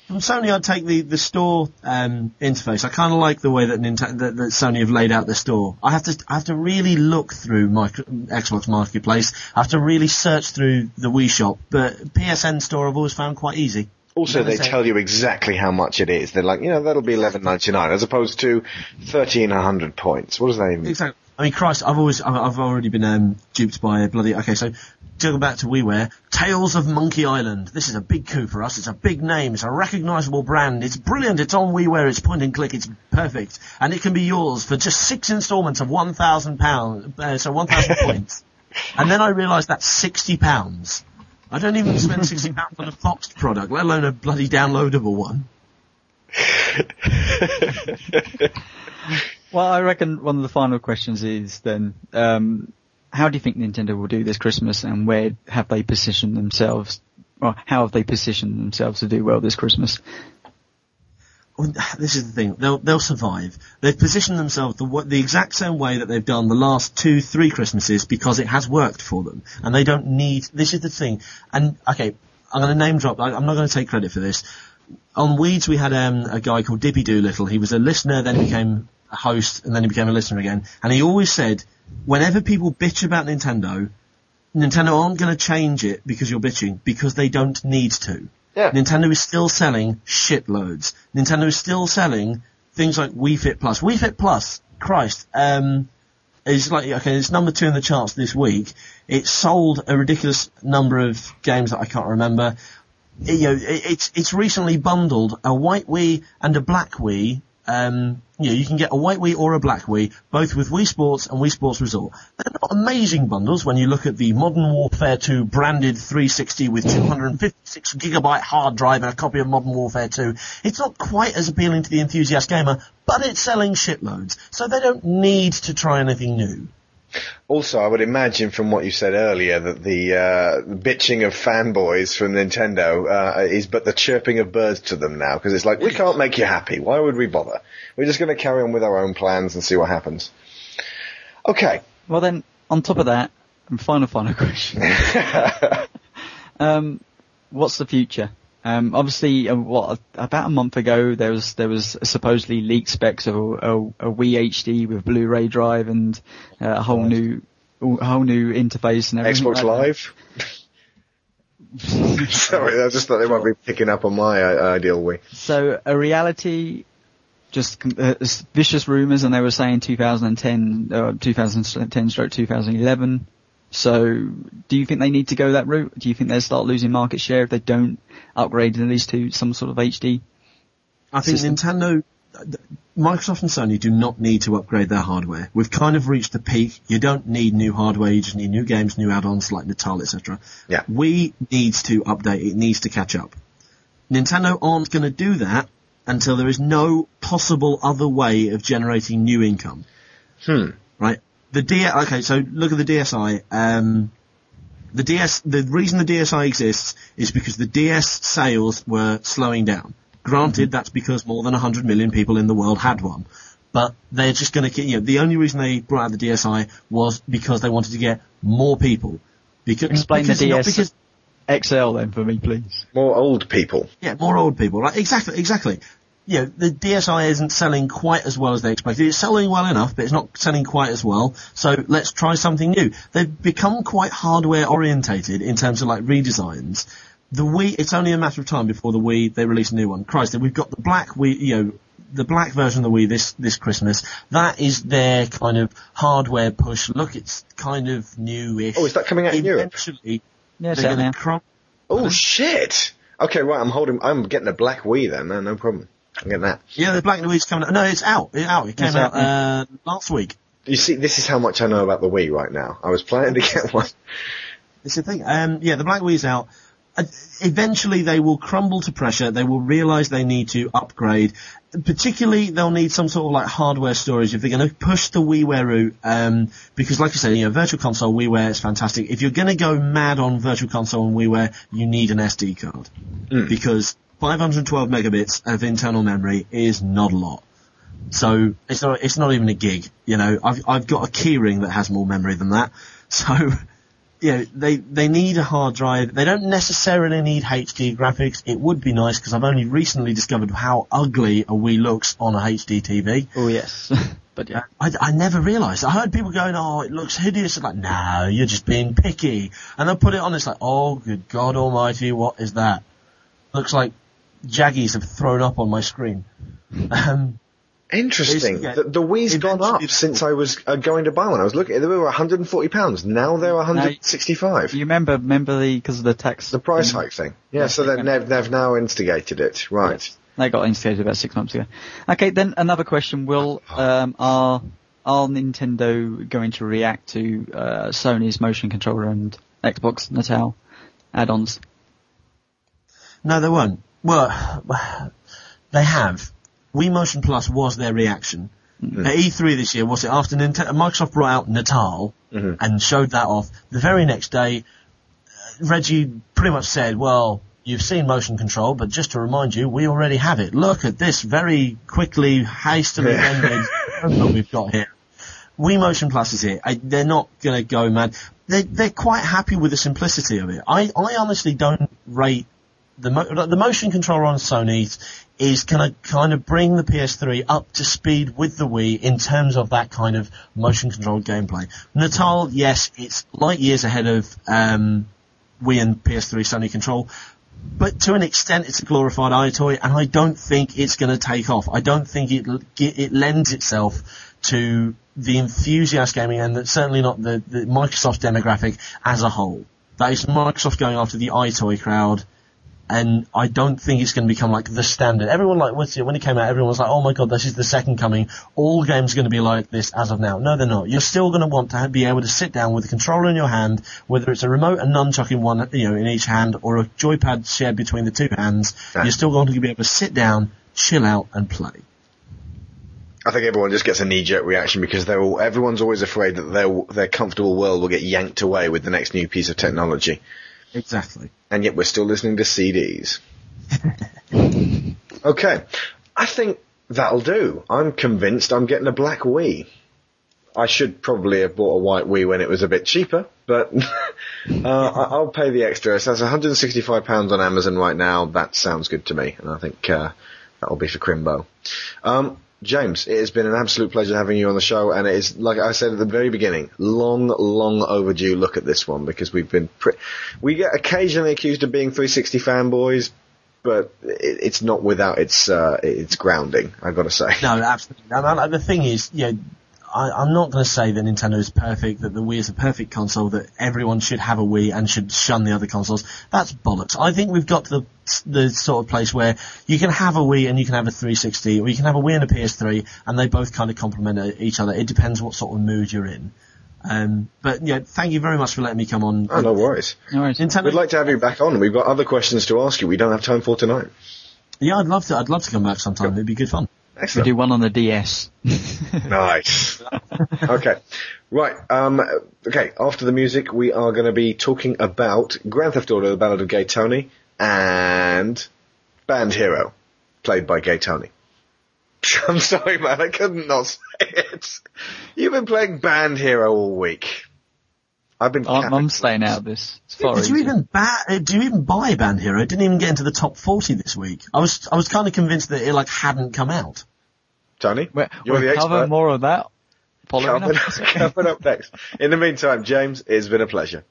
From Sony, I'd take the, the store um, interface. I kind of like the way that, Nintendo, that, that Sony have laid out the store. I have to I have to really look through my Xbox Marketplace. I have to really search through the Wii Shop. But PSN store I've always found quite easy. Also, they say- tell you exactly how much it is. They're like, you know, that'll be eleven ninety nine, as opposed to thirteen hundred points. What does that even? Exactly. I mean, Christ, I've always I've, I've already been um, duped by a bloody. Okay, so to go back to WiiWare, Tales of Monkey Island. This is a big coup for us. It's a big name. It's a recognizable brand. It's brilliant. It's on WiiWare. It's point and click. It's perfect. And it can be yours for just six installments of £1,000, uh, so 1,000 [LAUGHS] points. And then I realised that's £60. I don't even spend £60 on a boxed product, let alone a bloody downloadable one. [LAUGHS] [LAUGHS] Well, I reckon one of the final questions is then, um, how do you think Nintendo will do this Christmas and where have they positioned themselves, or how have they positioned themselves to do well this Christmas? Well, This is the thing. They'll they'll survive. They've positioned themselves the the exact same way that they've done the last two three Christmases because it has worked for them, and they don't need. This is the thing. And okay, I'm going to name drop. I, I'm not going to take credit for this. On Weeds, we had um, a guy called Dippy Doolittle. He was a listener, then he became a host, and then he became a listener again. And he always said, whenever people bitch about Nintendo, Nintendo aren't going to change it because you're bitching, because they don't need to. Yeah. Nintendo is still selling shitloads. Nintendo is still selling things like Wii Fit Plus. Wii Fit Plus, Christ, um, is like, okay, it's number two in the charts this week. It sold a ridiculous number of games that I can't remember. It- you know, it, it's, it's recently bundled a white Wii and a black Wii. Um, you know, you can get a white Wii or a black Wii, both with Wii Sports and Wii Sports Resort. They're not amazing bundles when you look at the Modern Warfare 2 branded 360 with 256 gigabyte hard drive and a copy of Modern Warfare 2. It's not quite as appealing to the enthusiast gamer, but it's selling shitloads, so they don't need to try anything new. Also, I would imagine from what you said earlier that the uh, bitching of fanboys from Nintendo uh, is but the chirping of birds to them now because it's like we can't make you happy. Why would we bother? We're just going to carry on with our own plans and see what happens. Okay. Well then, on top of that, and final, final question. [LAUGHS] um, what's the future? Um, obviously, uh, what about a month ago there was there was supposedly leaked specs of a, a, a Wii HD with Blu-ray drive and uh, a whole new a whole new interface and everything. Xbox like. Live. [LAUGHS] Sorry, I just thought they might be picking up on my uh, ideal Wii. So a reality, just uh, vicious rumours, and they were saying 2010, uh, 2010 stroke 2011. So, do you think they need to go that route? Do you think they'll start losing market share if they don't upgrade at least to some sort of HD? I think System. Nintendo, Microsoft and Sony do not need to upgrade their hardware. We've kind of reached the peak. You don't need new hardware. You just need new games, new add-ons like Natal, etc. Yeah. We needs to update. It needs to catch up. Nintendo aren't going to do that until there is no possible other way of generating new income. Hmm. Right? The D. Okay, so look at the DSi. Um, the DS. The reason the DSi exists is because the DS sales were slowing down. Granted, that's because more than 100 million people in the world had one. But they're just going to, you know, the only reason they brought out the DSi was because they wanted to get more people. Because, Explain because, the not DS because, XL then for me, please. More old people. yeah, more old people, right? Exactly, exactly. You know, the DSi isn't selling quite as well as they expected. It's selling well enough, but it's not selling quite as well. So let's try something new. They've become quite hardware orientated in terms of like redesigns. The Wii, it's only a matter of time before the Wii, they release a new one. Christ, we've got the black Wii, you know, the black version of the Wii this, this Christmas. That is their kind of hardware push. Look, it's kind of newish. Oh, is that coming out in Europe? Eventually, Yeah, it's they're out going to crump. Oh shit! Okay, right. I'm holding. I'm getting a black Wii then. No, no problem. I'm getting that. Yeah, the Black Wii's coming out. No, it's out. It's out. It came It's out, out, uh, last week. You see, this is how much I know about the Wii right now. I was planning to [LAUGHS] get one. It's the thing. Um, yeah, the Black Wii's out. Uh, eventually they will crumble to pressure. They will realize they need to upgrade. Particularly, they'll need some sort of like hardware storage if they're going to push the WiiWare route. Um, because like I said, you know, Virtual Console WiiWare is fantastic. If you're going to go mad on Virtual Console and WiiWare, you need an SD card. Because 512 megabits of internal memory is not a lot. So it's not it's not even a gig. You know, I've I've got a keyring that has more memory than that. [LAUGHS] So you know, they they need a hard drive. They don't necessarily need HD graphics. It would be nice because I've only recently discovered how ugly a Wii looks on a HD TV. Oh yes, [LAUGHS] but yeah. I, I never realised. I heard people going, "Oh, it looks hideous." I'm like, no, you're just being picky. And they'll put it on. It's like, oh, good God Almighty, what is that? Looks like Jaggies have thrown up on my screen. Um, Interesting. Yeah, the, the Wii's gone up since I was uh, going to buy one. I was looking, they were 140 pounds. Now they're 165. You remember, remember the, because of the tax. the price thing? hike thing. Yeah, Yeah, so they've, they've, they've now instigated it. Right. They got instigated about six months ago. Okay, then another question. Will, um, are, are Nintendo going to react to, uh, Sony's motion controller and Xbox Natal add-ons? No, they won't. Well, they have. Wii Motion Plus was their reaction. Mm-hmm. At E3 this year, was it after Nintendo, uh, Microsoft brought out Natal mm-hmm. and showed that off. The very next day, uh, Reggie pretty much said, well, you've seen motion control, but just to remind you, we already have it. Look at this very quickly, hastily rendered [LAUGHS] that we've got here. Wii Motion Plus is it. I, they're not going to go mad. They, they're quite happy with the simplicity of it. I, I honestly don't rate the the motion controller on Sony is going to kind of bring the PS3 up to speed with the Wii in terms of that kind of motion controlled gameplay. Natal, yes, it's light years ahead of um, Wii and PS3 Sony control, but to an extent, it's a glorified EyeToy, and I don't think it's going to take off. I don't think it it lends itself to the enthusiast gaming, and that's certainly not the, the Microsoft demographic as a whole. That is Microsoft going after the EyeToy crowd, and I don't think it's going to become like the standard. Everyone like what's it, when it came out, everyone was like, "Oh my god, this is the second coming." All games are going to be like this as of now. No, they're not. You're still going to want to be able to sit down with a controller in your hand, whether it's a remote and nunchuck in one, you know, in each hand, or a joypad shared between the two hands. Yeah. You're still going to be able to sit down, chill out, and play. I think everyone just gets a knee-jerk reaction because they're all, everyone's always afraid that their, their comfortable world will get yanked away with the next new piece of technology. Exactly. And yet we're still listening to CDs. [LAUGHS] okay. I think that'll do. I'm convinced I'm getting a black Wii. I should probably have bought a white Wii when it was a bit cheaper, but [LAUGHS] uh, I'll pay the extra. So that's 165 pounds on Amazon right now. That sounds good to me, and I think uh, that'll be for Crimbo. Um, James, it has been an absolute pleasure having you on the show, and it is, like I said at the very beginning, long, long overdue look at this one because we've been, pre- we get occasionally accused of being 360 fanboys, but it, it's not without its uh, its grounding. I've got to say. No, absolutely. And, and the thing is, you know, I, I'm not going to say that Nintendo is perfect, that the Wii is a perfect console, that everyone should have a Wii and should shun the other consoles. That's bollocks. I think we've got to the, the sort of place where you can have a Wii and you can have a 360, or you can have a Wii and a PS3, and they both kind of complement each other. It depends what sort of mood you're in. Um, but yeah, thank you very much for letting me come on. Oh, no worries. No worries. Nintendo, We'd like to have you back on. We've got other questions to ask you. We don't have time for tonight. yeah, I'd love to. I'd love to come back sometime. It'd be good fun. We do one on the DS. [LAUGHS] Nice. okay. Right. Um, okay. After the music, we are going to be talking about Grand Theft Auto: The Ballad of Gay Tony and Band Hero, played by Gay Tony. [LAUGHS] I'm sorry, man. I couldn't not say it. You've been playing Band Hero all week. I've been. I'm, I'm staying out of this. It's far Did you even ba- uh, do you even buy Band Hero? It didn't even get into the top forty this week. I was I was kind of convinced that it like hadn't come out. Tony, We're, you're the we'll cover expert. more of that following Coming up. up, coming up next. In the meantime, James, it's been a pleasure.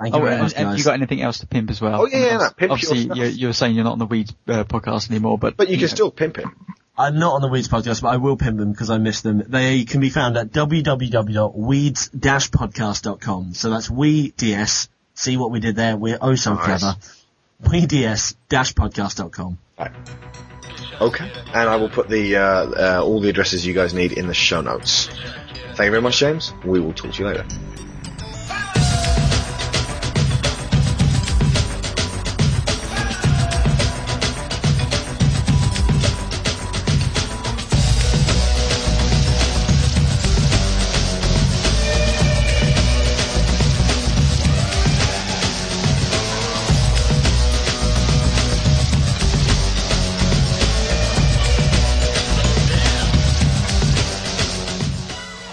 Thank you Oh, very and, much, and guys. you got anything else to pimp as well? Oh, yeah, yeah, no, pimp your Obviously, stuff. you're, you're saying you're not on the Weeds uh, podcast anymore, but But you can know. still pimp it. I'm not on the Weeds podcast, but I will pin them because I missed them. They can be found at www.weeds-podcast.com. So that's we ds. See what we did there? We're oh so Nice. clever. weeds-podcast.com. Right. Okay. And I will put the uh, uh, all the addresses you guys need in the show notes. Thank you very much, James. We will talk to you later.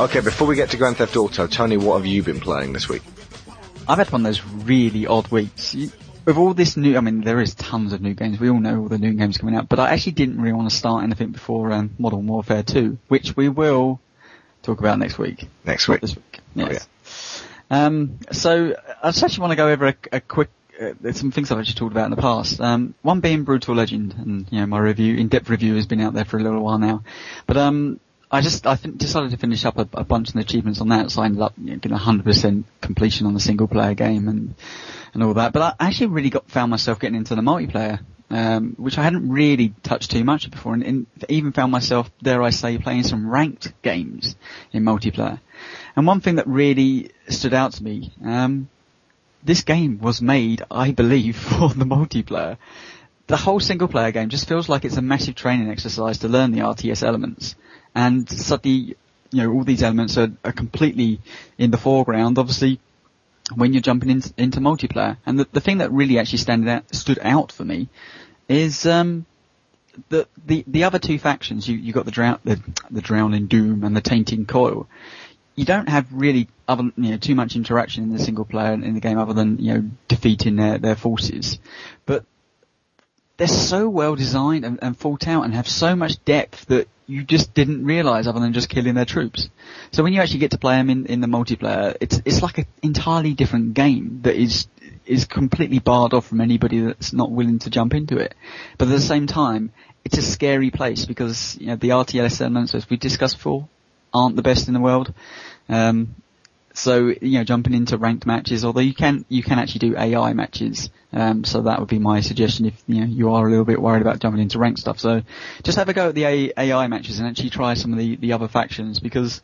Okay, before we get to Grand Theft Auto, Tony, what have you been playing this week? I've had one of those really odd weeks. With all this new, I mean, there is tons of new games. We all know all the new games coming out, but I actually didn't really want to start anything before um, Modern Warfare 2, which we will talk about next week. Next Not week. this week. Yes. Um, so I just actually want to go over a, a quick uh, some things I've actually talked about in the past. Um, one being Brutal Legend, and you know my review, in-depth review, has been out there for a little while now. But um, I just I decided to finish up a, a bunch of achievements on that, so I ended up you know, getting 100% completion on the single player game and and all that. But I actually really got found myself getting into the multiplayer. Um, which I hadn't really touched too much before, and, and even found myself, dare I say, playing some ranked games in multiplayer. And one thing that really stood out to me, um, this game was made, I believe, [LAUGHS] for the multiplayer. The whole single player game just feels like it's a massive training exercise to learn the RTS elements. And suddenly, you know, all these elements are, are completely in the foreground, obviously, when you're jumping in, into multiplayer. And the, the thing that really actually standed out, stood out for me is, um, the, the, the other two factions, you, you got the drown, the, the drowning doom and the Tainted Coil you don't have really other, you know, too much interaction in the single player in the game other than, you know, defeating their, their forces. But they're so well designed and, and thought out and have so much depth that you just didn't realize other than just killing their troops. So when you actually get to play them in, in the multiplayer, it's, it's like an entirely different game that is, is completely barred off from anybody that's not willing to jump into it. But at the same time, it's a scary place because, you know, the RTS elements, as we discussed before, aren't the best in the world. Um, so you know, jumping into ranked matches, although you can you can actually do AI matches. Um, so that would be my suggestion if you know you are a little bit worried about jumping into ranked stuff. So just have a go at the A- AI matches and actually try some of the the other factions because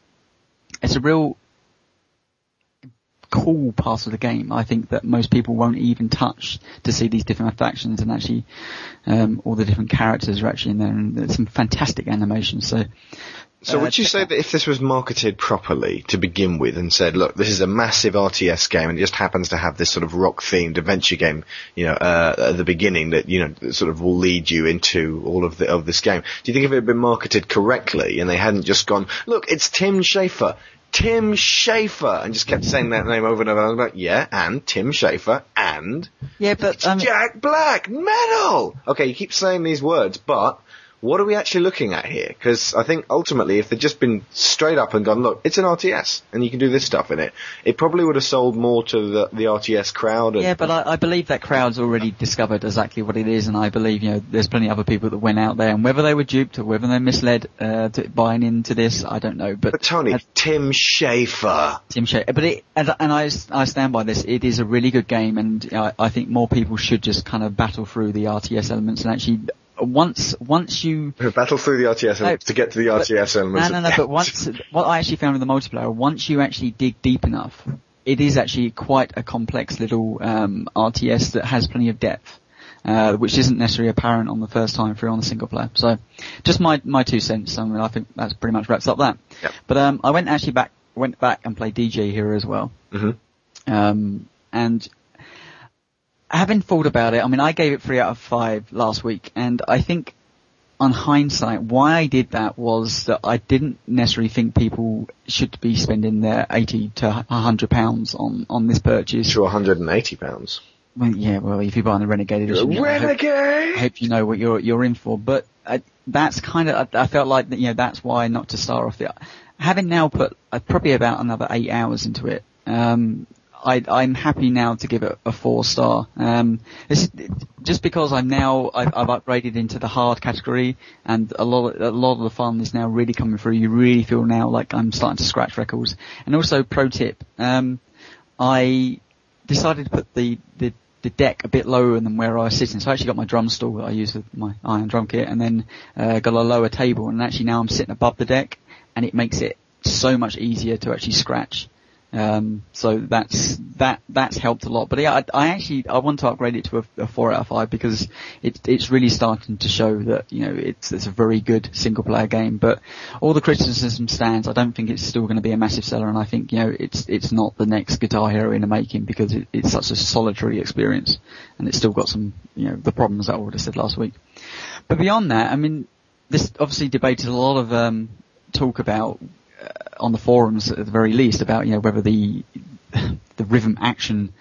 it's a real cool part of the game. I think that most people won't even touch to see these different factions and actually um, all the different characters are actually in there and there's some fantastic animations. So So Uh, would you say that if this was marketed properly to begin with and said, look, this is a massive RTS game and it just happens to have this sort of rock themed adventure game, you know, uh, at the beginning that, you know, sort of will lead you into all of the, of this game. Do you think if it had been marketed correctly and they hadn't just gone, look, it's Tim Schafer. Tim Schafer, and just kept saying that name over and over. I was like, yeah, and Tim Schafer, and yeah, but um, Jack Black, metal. Okay, you keep saying these words, but what are we actually looking at here? Because I think ultimately, if they'd just been straight up and gone, look, it's an RTS, and you can do this stuff in it, it probably would have sold more to the, the RTS crowd. And, Yeah, but I, I believe that crowd's already discovered exactly what it is, and I believe you know there's plenty of other people that went out there, and whether they were duped or whether they're misled uh, to buying into this, I don't know. But, But Tony, uh, Tim Schafer. Tim Schafer, but it, and, and I, I stand by this. It is a really good game, and I, I think more people should just kind of battle through the RTS elements and actually once once you Battle through the RTS No, to get to the but- RTS elements. No, no, no. But [LAUGHS] once, what I actually found with the multiplayer, once you actually dig deep enough, it is actually quite a complex little um, RTS that has plenty of depth, uh, which isn't necessarily apparent on the first time through on the single player. So, just my my two cents. I mean, I think that's pretty much wraps up that. Yep. But um, I went actually back went back and played DJ Hero as well. Mm-hmm. Um, and having thought about it, I mean, I gave it three out of five last week, and I think on hindsight, why I did that was that I didn't necessarily think people should be spending their 80 to 100 pounds on, on this purchase. to 180 pounds. Well, yeah, well, if you're buying the Renegade edition, know, I hope- Renegade! I hope you know what you're you're in for. But uh, that's kind of I, I felt like that, you know that's why not to start off the having now put uh, probably about another eight hours into it. Um, I, I'm happy now to give it a four star. Um, just because I'm now I've, I've upgraded into the hard category, and a lot of, a lot of the fun is now really coming through. You really feel now like I'm starting to scratch records. And also, pro tip, um, I decided to put the, the the deck a bit lower than where I was sitting. So I actually got my drum stool that I use with my iron drum kit, and then uh, got a lower table. And actually now I'm sitting above the deck, and it makes it so much easier to actually scratch. Um, so that's that that's helped a lot. But yeah, I, I actually I want to upgrade it to a, a four out of five because it, it's really starting to show that you know it's it's a very good single player game. But all the criticism stands. I don't think it's still going to be a massive seller, and I think you know it's it's not the next Guitar Hero in the making because it, it's such a solitary experience, and it's still got some you know the problems that I have said last week. But beyond that, I mean, this obviously debated a lot of um, talk about on the forums at the very least about you know whether the the rhythm action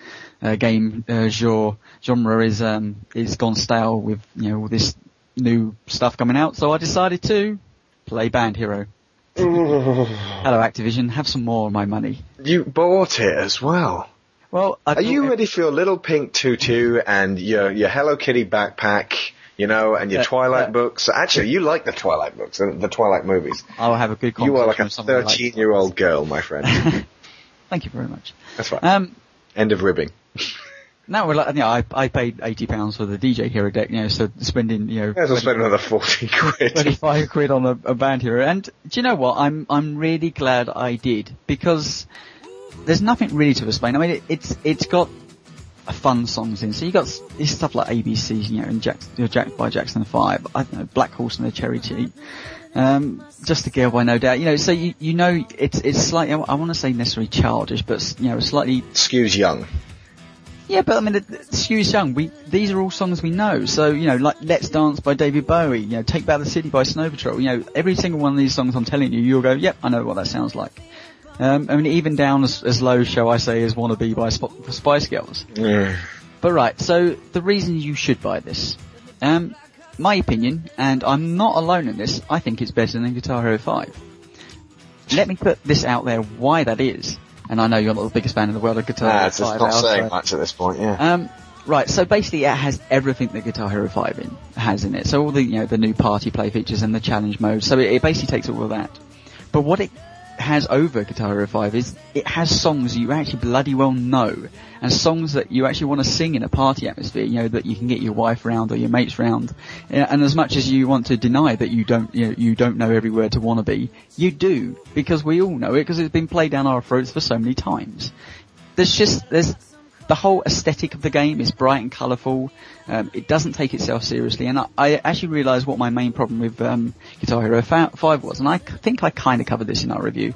uh, game uh, genre genre is um is gone stale with you know all this new stuff coming out. So I decided to play Band Hero. [LAUGHS] Hello Activision, have some more of my money. You bought it as well. Well, I Are you ready for your little pink tutu and your your Hello Kitty backpack? You know, and your Yeah, Twilight yeah. books. Actually, you like the Twilight books, the, the Twilight movies. I'll have a good conversation. You are like a with someone who likes thirteen-year-old girl, my friend. [LAUGHS] Thank you very much. That's right. Um, End of ribbing. now we're like, you know, I, I paid eighty pounds for the DJ Hero deck, you know, so spending, you know, as well spend another forty [LAUGHS] quid. 25 quid on a, a band hero. And do you know what? I'm, I'm really glad I did because there's nothing really to explain. I mean, it, it's, it's got fun songs in. So you got this stuff like ABCs, you know, and Jack, you know, Jack by Jackson 5. I don't know, Black Horse and the Cherry Tree. Um, just a girl by no doubt, you know, so you, you know, it's, it's slightly, I want to say necessarily childish, but, you know, slightly Skews young. yeah, but I mean, Skews Young, we, these are all songs we know. So, you know, like Let's Dance by David Bowie, you know, Take Back the City by Snow Patrol, you know, every single one of these songs I'm telling you, you'll go, yep, I know what that sounds like. Um, I mean, even down as, as low, shall I say, as Wanna Be by Sp- Spice Girls. But right, so the reason you should buy this, um, my opinion, and I'm not alone in this, I think it's better than Guitar Hero 5. Let me put this out there why that is. And I know you're not the biggest fan in the world of Guitar Nah, Hero it's just 5. not Al, saying so- much at this point. Yeah. um, right, so basically it has everything that Guitar Hero 5 in, has in it. So all the, you know, the new party play features and the challenge mode. So it, it basically takes all of that. But what it has over Guitar Hero 5 is it has songs you actually bloody well know. And songs that you actually want to sing in a party atmosphere, you know, that you can get your wife round or your mates round. And as much as you want to deny that you don't, you know, you don't know every word to wanna be, you do. Because we all know it because it's been played down our throats for so many times there's just there's the whole aesthetic of the game is bright and colourful. Um, it doesn't take itself seriously, and I, I actually realised what my main problem with um, Guitar Hero Five was, and I think I kind of covered this in our review.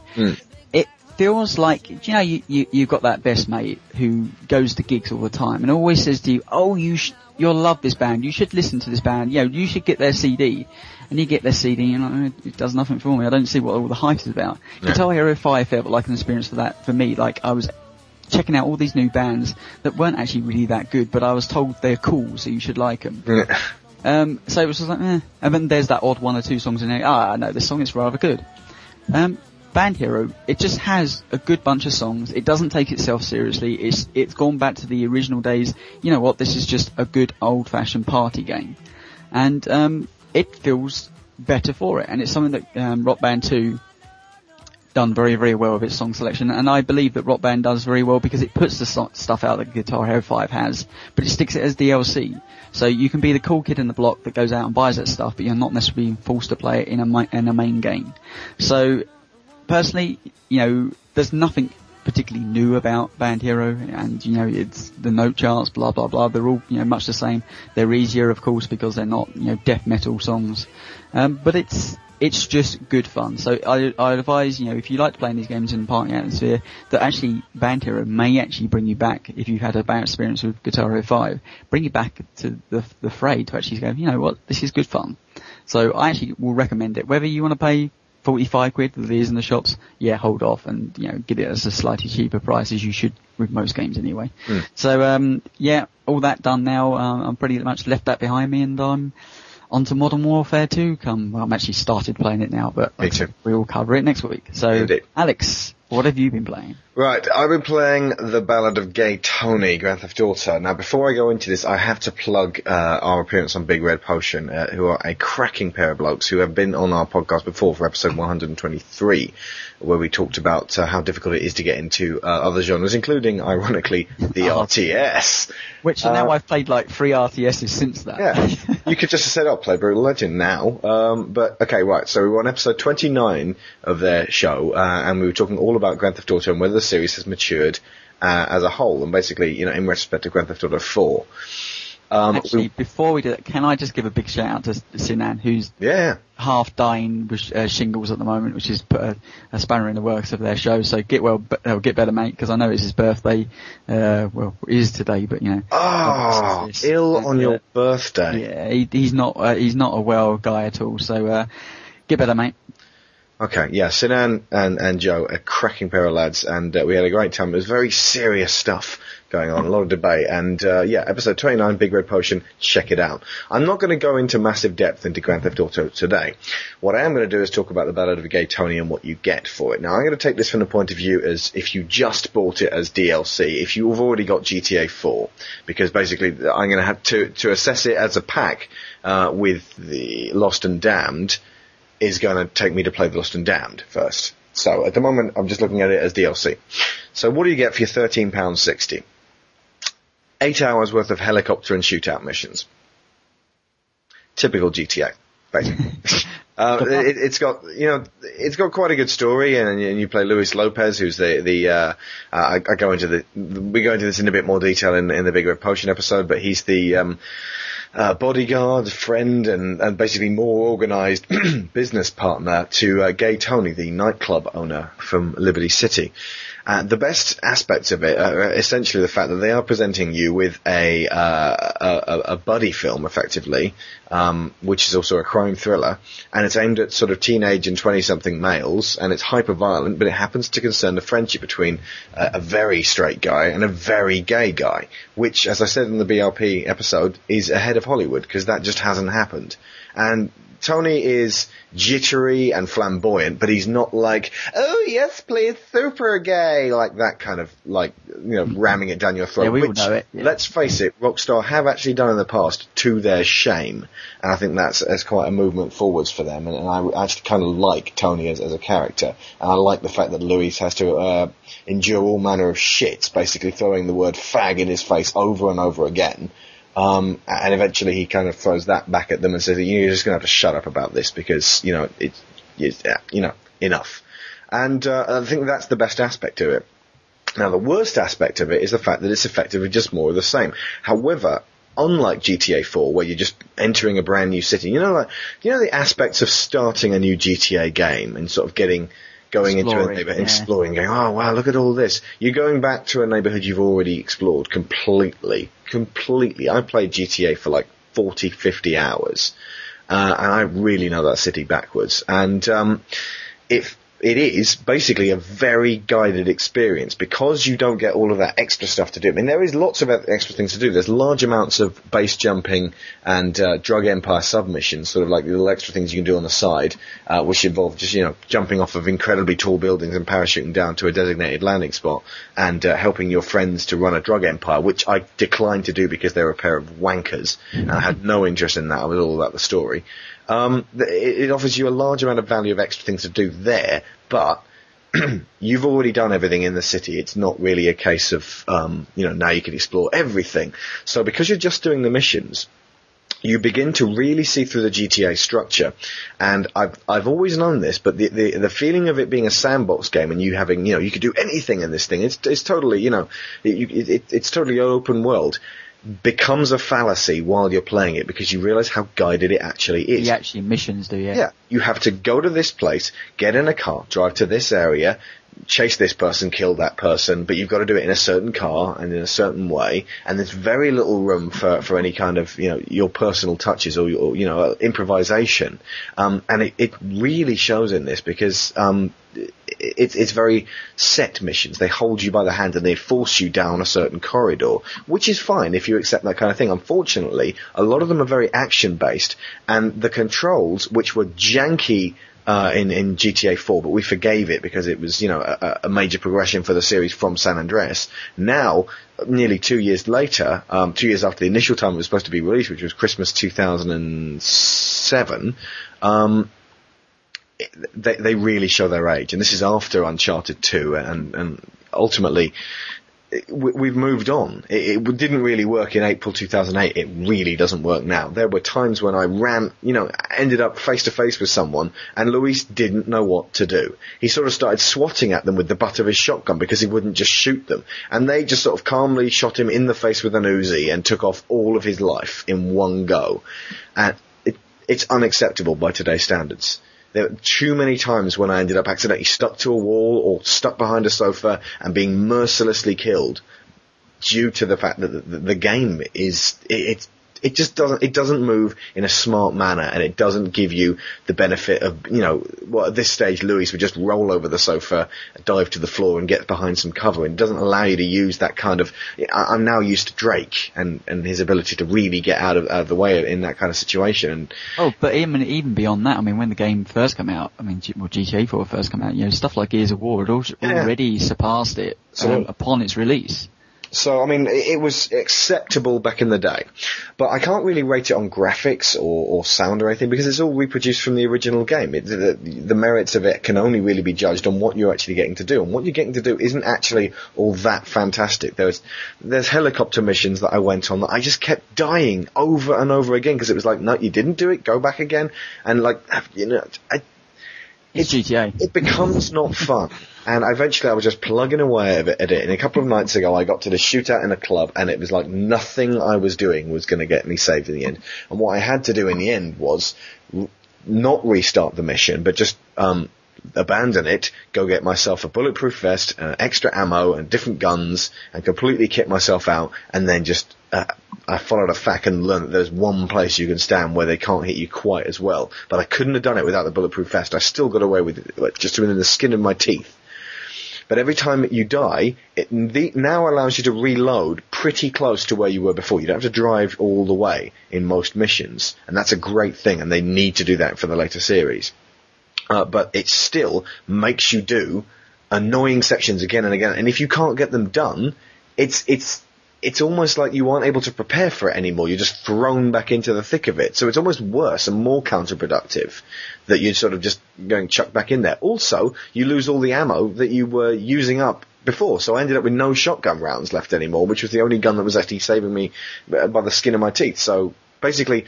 It feels like you know you, you you've got that best mate who goes to gigs all the time and always says to you, "Oh, you sh- you'll love this band. You should listen to this band. You know, you should get their CD." And you get their CD, and like, "Eh, it does nothing for me. I don't see what all the hype is about. Guitar Hero 5 felt like an experience for that for me. Like I was checking out all these new bands that weren't actually really that good, but I was told they're cool, so you should like them. Yeah. Um, so it was just like, eh. And then there's that odd one or two songs in there. Ah, no, this song is rather good. Um, Band Hero, it just has a good bunch of songs. It doesn't take itself seriously. It's it's gone back to the original days. You know what? This is just a good old-fashioned party game, and um, it feels better for it. And it's something that um, Rock Band 2 done very, very well with its song selection, and I believe that Rock Band does very well because it puts the so- stuff out that Guitar Hero 5 has, but it sticks it as DLC. So you can be the cool kid in the block that goes out and buys that stuff, but you're not necessarily forced to play it in a, mi- in a main game. So, personally, you know, there's nothing particularly new about Band Hero, and you know, it's the note charts, blah blah blah. They're all you know much the same. They're easier, of course, because they're not you know death metal songs. Um, but it's it's just good fun. So I I advise you know if you like playing these games in a party atmosphere, that actually Band Hero may actually bring you back if you've had a bad experience with Guitar Hero 5, bring you back to the the fray to actually go, you know what, this is good fun. So I actually will recommend it. Whether you want to pay 45 quid that it is in the shops, yeah, hold off and, you know, get it as a slightly cheaper price as you should with most games anyway. So, um, yeah, all that done now, um, I'm pretty much left that behind me and I'm on to Modern Warfare 2 come, well, I'm actually started playing it now, but we will cover it next week. So, Indeed. Alex, what have you been playing? Right, I've been playing The Ballad of Gay Tony, Grand Theft Auto. Now, before I go into this, I have to plug uh, our appearance on Big Red Potion, uh, who are a cracking pair of blokes who have been on our podcast before for episode 123, where we talked about uh, how difficult it is to get into uh, other genres, including, ironically, the [LAUGHS] RTS. Which now Uh, I've played like three RTSs since that. Yeah, you could just have said, "Oh, play Brutal Legend now." Um, but okay, right. So we were on episode 29 of their show, uh, and we were talking all about Grand Theft Auto and whether the series has matured uh, as a whole, and basically, you know, in retrospect to Grand Theft Auto 4. Um, Actually, we- before we do that, can I just give a big shout out to Sinan, who's yeah, half dying with uh, shingles at the moment, which has put a, a spanner in the works of their show. So get well, uh, get better, mate, because I know it's his birthday. Uh, well, it is today, but you know. Oh, It's- ill on uh, your birthday. Yeah, he, he's not. Uh, he's not a well guy at all. So uh, get better, mate. Okay, yeah, Sinan and, and Joe, a cracking pair of lads, and uh, we had a great time. It was very serious stuff going on, a lot of debate, and uh, yeah, episode 29, Big Red Potion, check it out. I'm not going to go into massive depth into Grand Theft Auto today. What I am going to do is talk about the Ballad of a Gay Tony and what you get for it. Now, I'm going to take this from the point of view as if you just bought it as DLC, if you've already got GTA 4, because basically I'm going to have to to assess it as a pack uh, with the Lost and Damned is going to take me to play the Lost and Damned first. So at the moment, I'm just looking at it as DLC. So what do you get for your £13.60? Eight hours worth of helicopter and shootout missions. Typical GTA, basically. [LAUGHS] Uh, it, it's got, you know, it's got quite a good story, and, and you play Luis Lopez, who's the the. Uh, uh, I, I go into the we go into this in a bit more detail in, in the Big Red Potion episode, but he's the um, uh, bodyguard, friend, and, and basically more organised [CLEARS THROAT] business partner to uh, Gay Tony, the nightclub owner from Liberty City. Uh, the best aspects of it are essentially the fact that they are presenting you with a uh, a, a buddy film, effectively, um, which is also a crime thriller, and it's aimed at sort of teenage and twenty-something males, and it's hyper violent, but it happens to concern the friendship between uh, a very straight guy and a very gay guy, which, as I said in the BRP episode, is ahead of Hollywood because that just hasn't happened. And Tony is jittery and flamboyant, but he's not like, oh yes, please, super gay, like that kind of, like, you know, ramming it down your throat. Yeah, we which, know it, yeah. let's face it, Rockstar have actually done in the past to their shame. And I think that's, that's quite a movement forwards for them. And, and I actually kind of like Tony as, as a character. And I like the fact that Luis has to, uh, endure all manner of shit, basically throwing the word fag in his face over and over again. Um, and eventually he kind of throws that back at them and says, you're just going to have to shut up about this because, you know, it's, it's you know, enough. And, uh, I think that's the best aspect to it. Now the worst aspect of it is the fact that it's effectively just more of the same. However, unlike GTA 4 where you're just entering a brand new city, you know, like, you know the aspects of starting a new GTA game and sort of getting, going into a neighborhood, yeah. exploring, going, oh wow, look at all this. You're going back to a neighborhood you've already explored completely, completely. I played GTA for like 40, 50 hours, uh, and I really know that city backwards. And um, if it is basically a very guided experience because you don't get all of that extra stuff to do. I mean, there is lots of extra things to do. There's large amounts of base jumping and uh, drug empire submissions, sort of like the little extra things you can do on the side, uh, which involve just you know jumping off of incredibly tall buildings and parachuting down to a designated landing spot and uh, helping your friends to run a drug empire, which I declined to do because they're a pair of wankers and I had no interest in that. I was all about the story. Um, it, it offers you a large amount of value of extra things to do there, but [CLEARS THROAT] you've already done everything in the city. It's not really a case of, um, you know, now you can explore everything. So because you're just doing the missions, you begin to really see through the GTA structure. And I've, I've always known this, but the, the, the feeling of it being a sandbox game and you having, you know, you could do anything in this thing, it's, it's totally, you know, it, it, it's totally open world, becomes a fallacy while you're playing it because you realize how guided it actually is. The actually missions do, yeah. Yeah, you have to go to this place, get in a car, drive to this area, chase this person, kill that person, but you've got to do it in a certain car and in a certain way, and there's very little room for, for any kind of, you know, your personal touches or, your, you know, improvisation. Um, and it, it really shows in this because, um, it, it's very set missions. They hold you by the hand and they force you down a certain corridor, which is fine if you accept that kind of thing. Unfortunately, a lot of them are very action based, and the controls, which were janky uh, in in GTA 4, but we forgave it because it was you know a, a major progression for the series from San Andreas. Now, nearly two years later, um, two years after the initial time it was supposed to be released, which was Christmas 2007. Um, they they really show their age, and this is after Uncharted 2, and and ultimately it- we've moved on. It, it didn't really work in April 2008. It really doesn't work now. There were times when I ran, you know, ended up face to face with someone, and Luis didn't know what to do. He sort of started swatting at them with the butt of his shotgun because he wouldn't just shoot them, and they just sort of calmly shot him in the face with an Uzi and took off all of his life in one go. And it, it's unacceptable by today's standards. There were too many times when I ended up accidentally stuck to a wall or stuck behind a sofa and being mercilessly killed due to the fact that the, the game is it, it's it just doesn't it doesn't move in a smart manner, and it doesn't give you the benefit of you know well at this stage Luis would just roll over the sofa, dive to the floor, and get behind some cover. And it doesn't allow you to use that kind of. I- I'm now used to Drake and and his ability to really get out of out of the way in that kind of situation. And Oh, but even even beyond that, I mean, when the game first came out, I mean, well, GTA 4 first came out, you know, stuff like Gears of War had al- Yeah. already surpassed it um, upon its release. So, I mean, it, it was acceptable back in the day, but I can't really rate it on graphics or, or sound or anything because it's all reproduced from the original game. It, the, the merits of it can only really be judged on what you're actually getting to do, and what you're getting to do isn't actually all that fantastic. There's there's helicopter missions that I went on that I just kept dying over and over again because it was like, no, you didn't do it, go back again, and like, you know, I, It's GTA. it becomes not fun. And eventually I was just plugging away at it. And a couple of nights ago I got to the shootout in a club and it was like nothing I was doing was going to get me saved in the end. And what I had to do in the end was not restart the mission, but just, um, abandon it, go get myself a bulletproof vest, uh, extra ammo and different guns and completely kit myself out and then just, uh, I followed a FAQ and learned that there's one place you can stand where they can't hit you quite as well. But I couldn't have done it without the bulletproof vest. I still got away with it, like, just within the skin of my teeth. But every time you die, it now allows you to reload pretty close to where you were before. You don't have to drive all the way in most missions, and that's a great thing. And they need to do that for the later series. Uh, but it still makes you do annoying sections again and again. And if you can't get them done, it's it's it's almost like you aren't able to prepare for it anymore. You're just thrown back into the thick of it. So it's almost worse and more counterproductive that you're sort of just going chuck back in there. Also, you lose all the ammo that you were using up before. So I ended up with no shotgun rounds left anymore, which was the only gun that was actually saving me uh, by the skin of my teeth. So basically,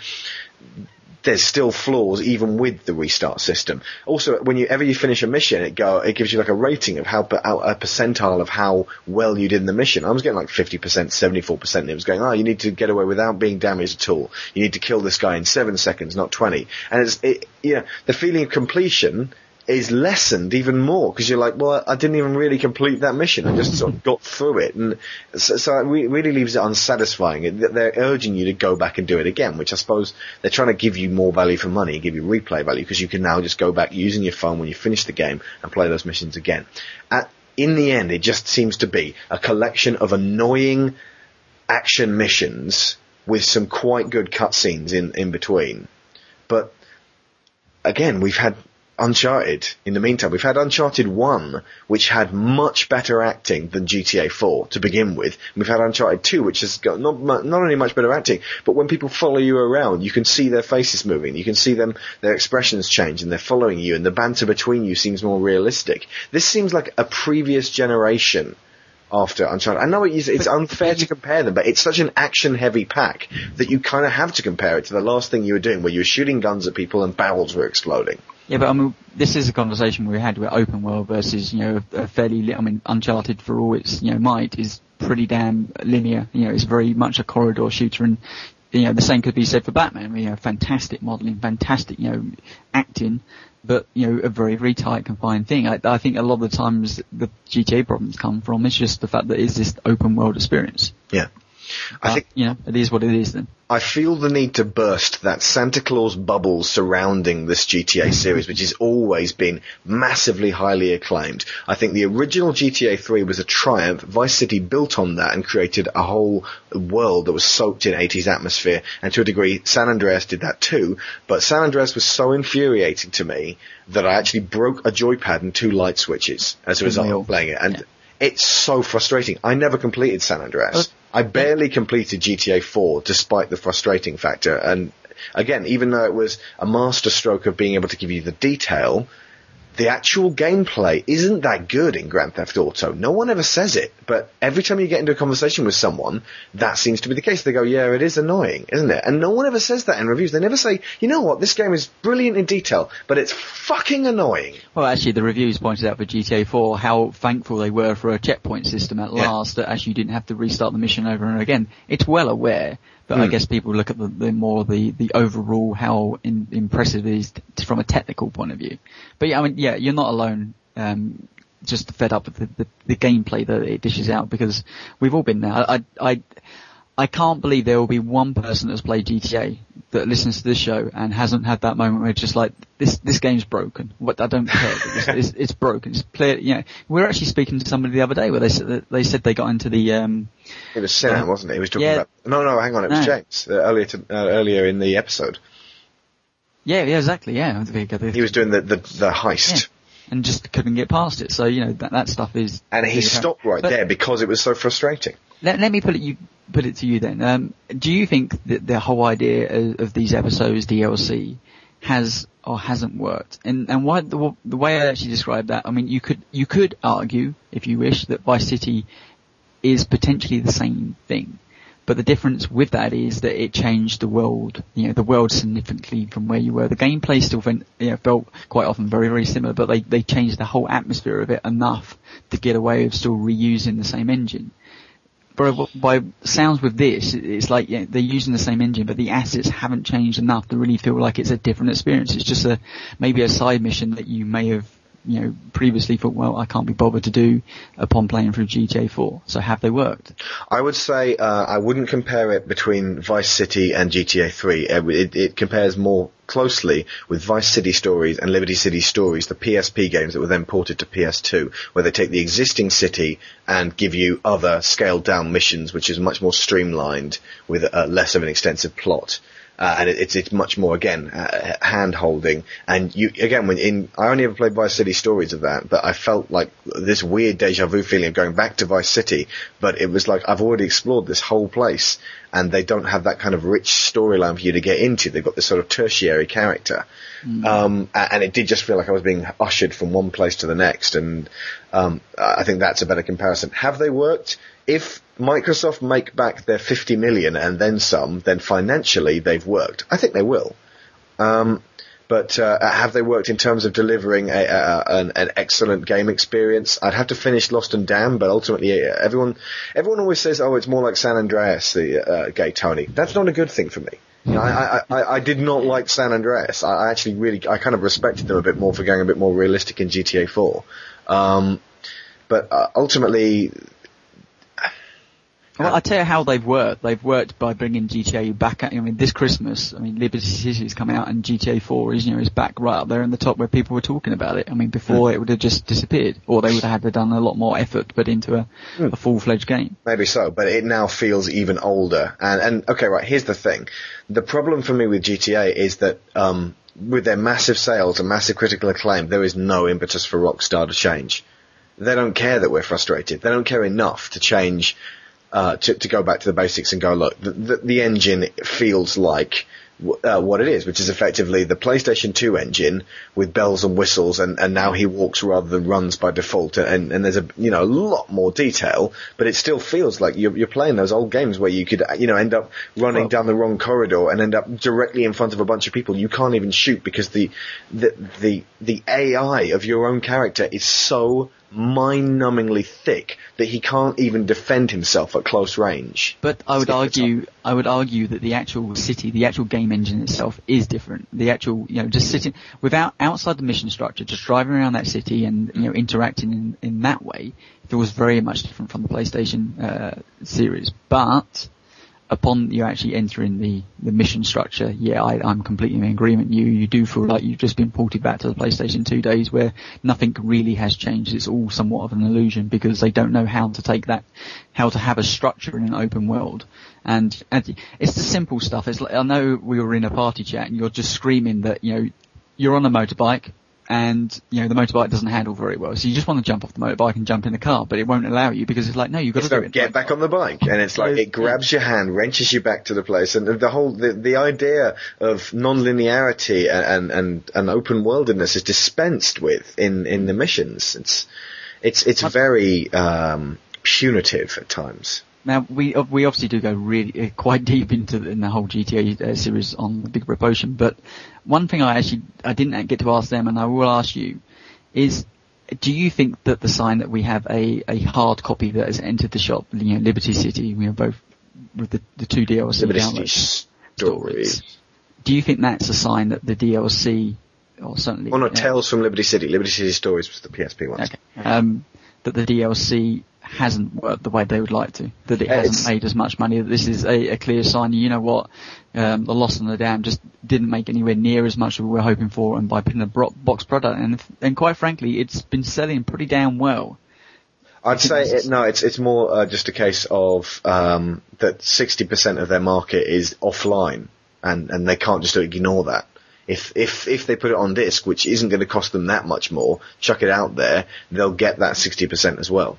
there's still flaws even with the restart system. Also, whenever you finish a mission, it go it gives you like a rating of how a percentile of how well you did in the mission. I was getting like 50%, 74%, and it was going, oh, you need to get away without being damaged at all. You need to kill this guy in seven seconds, not 20. And it's, it, yeah, the feeling of completion is lessened even more because you're like, well, I didn't even really complete that mission. I just sort of got through it, and so, so it really leaves it unsatisfying. They're urging you to go back and do it again, which I suppose they're trying to give you more value for money, give you replay value because you can now just go back using your phone when you finish the game and play those missions again. At, in the end, it just seems to be a collection of annoying action missions with some quite good cutscenes in in between, but again, we've had Uncharted in the meantime. We've had Uncharted 1, which had much better acting than GTA 4 to begin with. We've had Uncharted 2, which has got not, not only much better acting, but when people follow you around, you can see their faces moving. You can see them, their expressions change and they're following you and the banter between you seems more realistic. This seems like a previous generation after Uncharted. I know it is, it's unfair to compare them, but it's such an action-heavy pack that you kind of have to compare it to the last thing you were doing, where you were shooting guns at people and barrels were exploding. Yeah, but I mean, this is a conversation we had with open world versus, you know, a fairly, li- I mean, Uncharted for all its, you know, might is pretty damn linear. You know, it's very much a corridor shooter and, you know, the same could be said for Batman. You know, fantastic modeling, fantastic, you know, acting, but, you know, a very, very tight confined thing. I, I think a lot of the times the GTA problems come from is just the fact that it's this open world experience. Yeah. I uh, think you know, it is what it is then. I feel the need to burst that Santa Claus bubble surrounding this GTA [LAUGHS] series, which has always been massively highly acclaimed. I think the original GTA 3 was a triumph. Vice City built on that and created a whole world that was soaked in 80s atmosphere. And to a degree, San Andreas did that too. But San Andreas was so infuriating to me that I actually broke a joypad and two light switches as a result of playing it. And it's so frustrating. I never completed San Andreas. Oh. I barely completed GTA 4 despite the frustrating factor. And again, even though it was a masterstroke of being able to give you the detail, the actual gameplay isn't that good in Grand Theft Auto. No one ever says it, but every time you get into a conversation with someone, that seems to be the case. They go, yeah, it is annoying, isn't it? And no one ever says that in reviews. They never say, you know what, this game is brilliant in detail, but it's fucking annoying. Well, actually, the reviews pointed out for GTA 4 how thankful they were for a checkpoint system at Yeah. last that actually didn't have to restart the mission over and again. It's well aware, but I Hmm. guess people look at the, the more the, the overall how in, impressive it is t- from a technical point of view. But yeah, I mean, yeah, you're not alone. Um, just fed up with the, the, the gameplay that it dishes out because we've all been there. I, I, I can't believe there will be one person that's played GTA that listens to this show and hasn't had that moment where it's just like this this game's broken. What I don't care. It's, [LAUGHS] it's, it's broken. It's clear. You know, we were actually speaking to somebody the other day where they said that they said they got into the um. It was Sam, Yeah. wasn't it? He was talking Yeah. about. No, no, hang on. It was No. James uh, earlier to, uh, earlier in the episode. Yeah, yeah, exactly. Yeah, He was doing the the, the heist. Yeah. and just couldn't get past it. So you know that that stuff is. And he stopped right But- there because it was so frustrating. Let, let me put it you put it to you then. Um, do you think that the whole idea of, of these episodes DLC has or hasn't worked? And and why the, the way I actually describe that? I mean, you could you could argue, if you wish, that Vice City is potentially the same thing. But the difference with that is that it changed the world, you know, the world significantly from where you were. The gameplay still felt, you know, felt quite often very, very similar, but they, they changed the whole atmosphere of it enough to get away with still reusing the same engine. But by sounds with this, it's like they're using the same engine, but the assets haven't changed enough to really feel like it's a different experience. It's just a maybe a side mission that you may have you know previously thought, well, I can't be bothered to do upon playing through GTA 4. So have they worked? I would say uh, I wouldn't compare it between Vice City and GTA 3. Uh, It, it compares more closely with Vice City Stories and Liberty City Stories, the PSP games that were then ported to PS2, where they take the existing city and give you other scaled down missions, which is much more streamlined with uh, less of an extensive plot. Uh, and it, it's it's much more again uh, hand holding and you again when in I only ever played Vice City stories of that but I felt like this weird deja vu feeling of going back to Vice City. But it was like I've already explored this whole place and they don't have that kind of rich storyline for you to get into. They've got this sort of tertiary character. Um, and it did just feel like I was being ushered from one place to the next. And um, I think that's a better comparison. Have they worked? If Microsoft make back their 50 million and then some, then financially they've worked. I think they will. Um, but uh, have they worked in terms of delivering a, a, an, an excellent game experience? I'd have to finish Lost and Damned, but ultimately uh, everyone everyone always says, "Oh, it's more like San Andreas." The uh, gay Tony. That's not a good thing for me. I, I, I, did not like San Andreas. I, I actually really, I kind of respected them a bit more for going a bit more realistic in GTA 4. Um, but uh, ultimately, Well, I tell you how they've worked. They've worked by bringing GTA back. At, I mean, this Christmas, I mean, Liberty City is coming out, and GTA 4 is, you know, is back right up there in the top where people were talking about it. I mean, before it would have just disappeared, or they would have had to done a lot more effort to put into a, a full-fledged game. Maybe so, but it now feels even older. And, and okay, right, here's the thing. The problem for me with GTA is that, um, with their massive sales and massive critical acclaim, there is no impetus for Rockstar to change. They don't care that we're frustrated. They don't care enough to change, uh, to, to go back to the basics and go, look, the, the, the engine feels like w- uh, what it is, which is effectively the PlayStation 2 engine with bells and whistles, and, and now he walks rather than runs by default, and, and there's a you know a lot more detail, but it still feels like you're, you're playing those old games where you could you know end up running Well- down the wrong corridor and end up directly in front of a bunch of people you can't even shoot because the the the, the AI of your own character is so mind-numbingly thick that he can't even defend himself at close range. But I would argue, I would argue that the actual city, the actual game engine itself is different. The actual, you know, just sitting without outside the mission structure, just driving around that city and you know interacting in, in that way, it was very much different from the PlayStation uh, series. But upon you actually entering the, the mission structure, yeah, I, I'm completely in agreement. You you do feel like you've just been ported back to the PlayStation 2 days where nothing really has changed. It's all somewhat of an illusion because they don't know how to take that, how to have a structure in an open world. And, and it's the simple stuff. It's like, I know we were in a party chat and you're just screaming that, you know, you're on a motorbike and, you know, the motorbike doesn't handle very well. So you just want to jump off the motorbike and jump in the car, but it won't allow you because it's like, no, you've got It's to like, get back on the bike, and it's like it grabs your hand, wrenches you back to the place, and the whole the, the idea of non-linearity and and and open worldedness is dispensed with in in the missions. It's it's it's very um, punitive at times. Now we uh, we obviously do go really uh, quite deep into the, in the whole GTA uh, series on the Big Rip Ocean, but one thing I actually I didn't get to ask them, and I will ask you, is do you think that the sign that we have a, a hard copy that has entered the shop, you know, Liberty City, we have both with the, the two DLC Liberty downloads, stories. do you think that's a sign that the DLC, or certainly, Well, no, uh, Tales from Liberty City. Liberty City Stories was the PSP one. Okay. Um, that the DLC hasn't worked the way they would like to, that it hasn't it's- made as much money, that this is a, a clear sign, you know what, um, the Lost and Damned just didn't make anywhere near as much as we were hoping for and by putting a bro- box product and, and quite frankly, it's been selling pretty damn well. I'd say it, no. It's it's more uh, just a case of um, that sixty percent of their market is offline, and and they can't just ignore that. If if if they put it on disc, which isn't going to cost them that much more, chuck it out there, they'll get that sixty percent as well.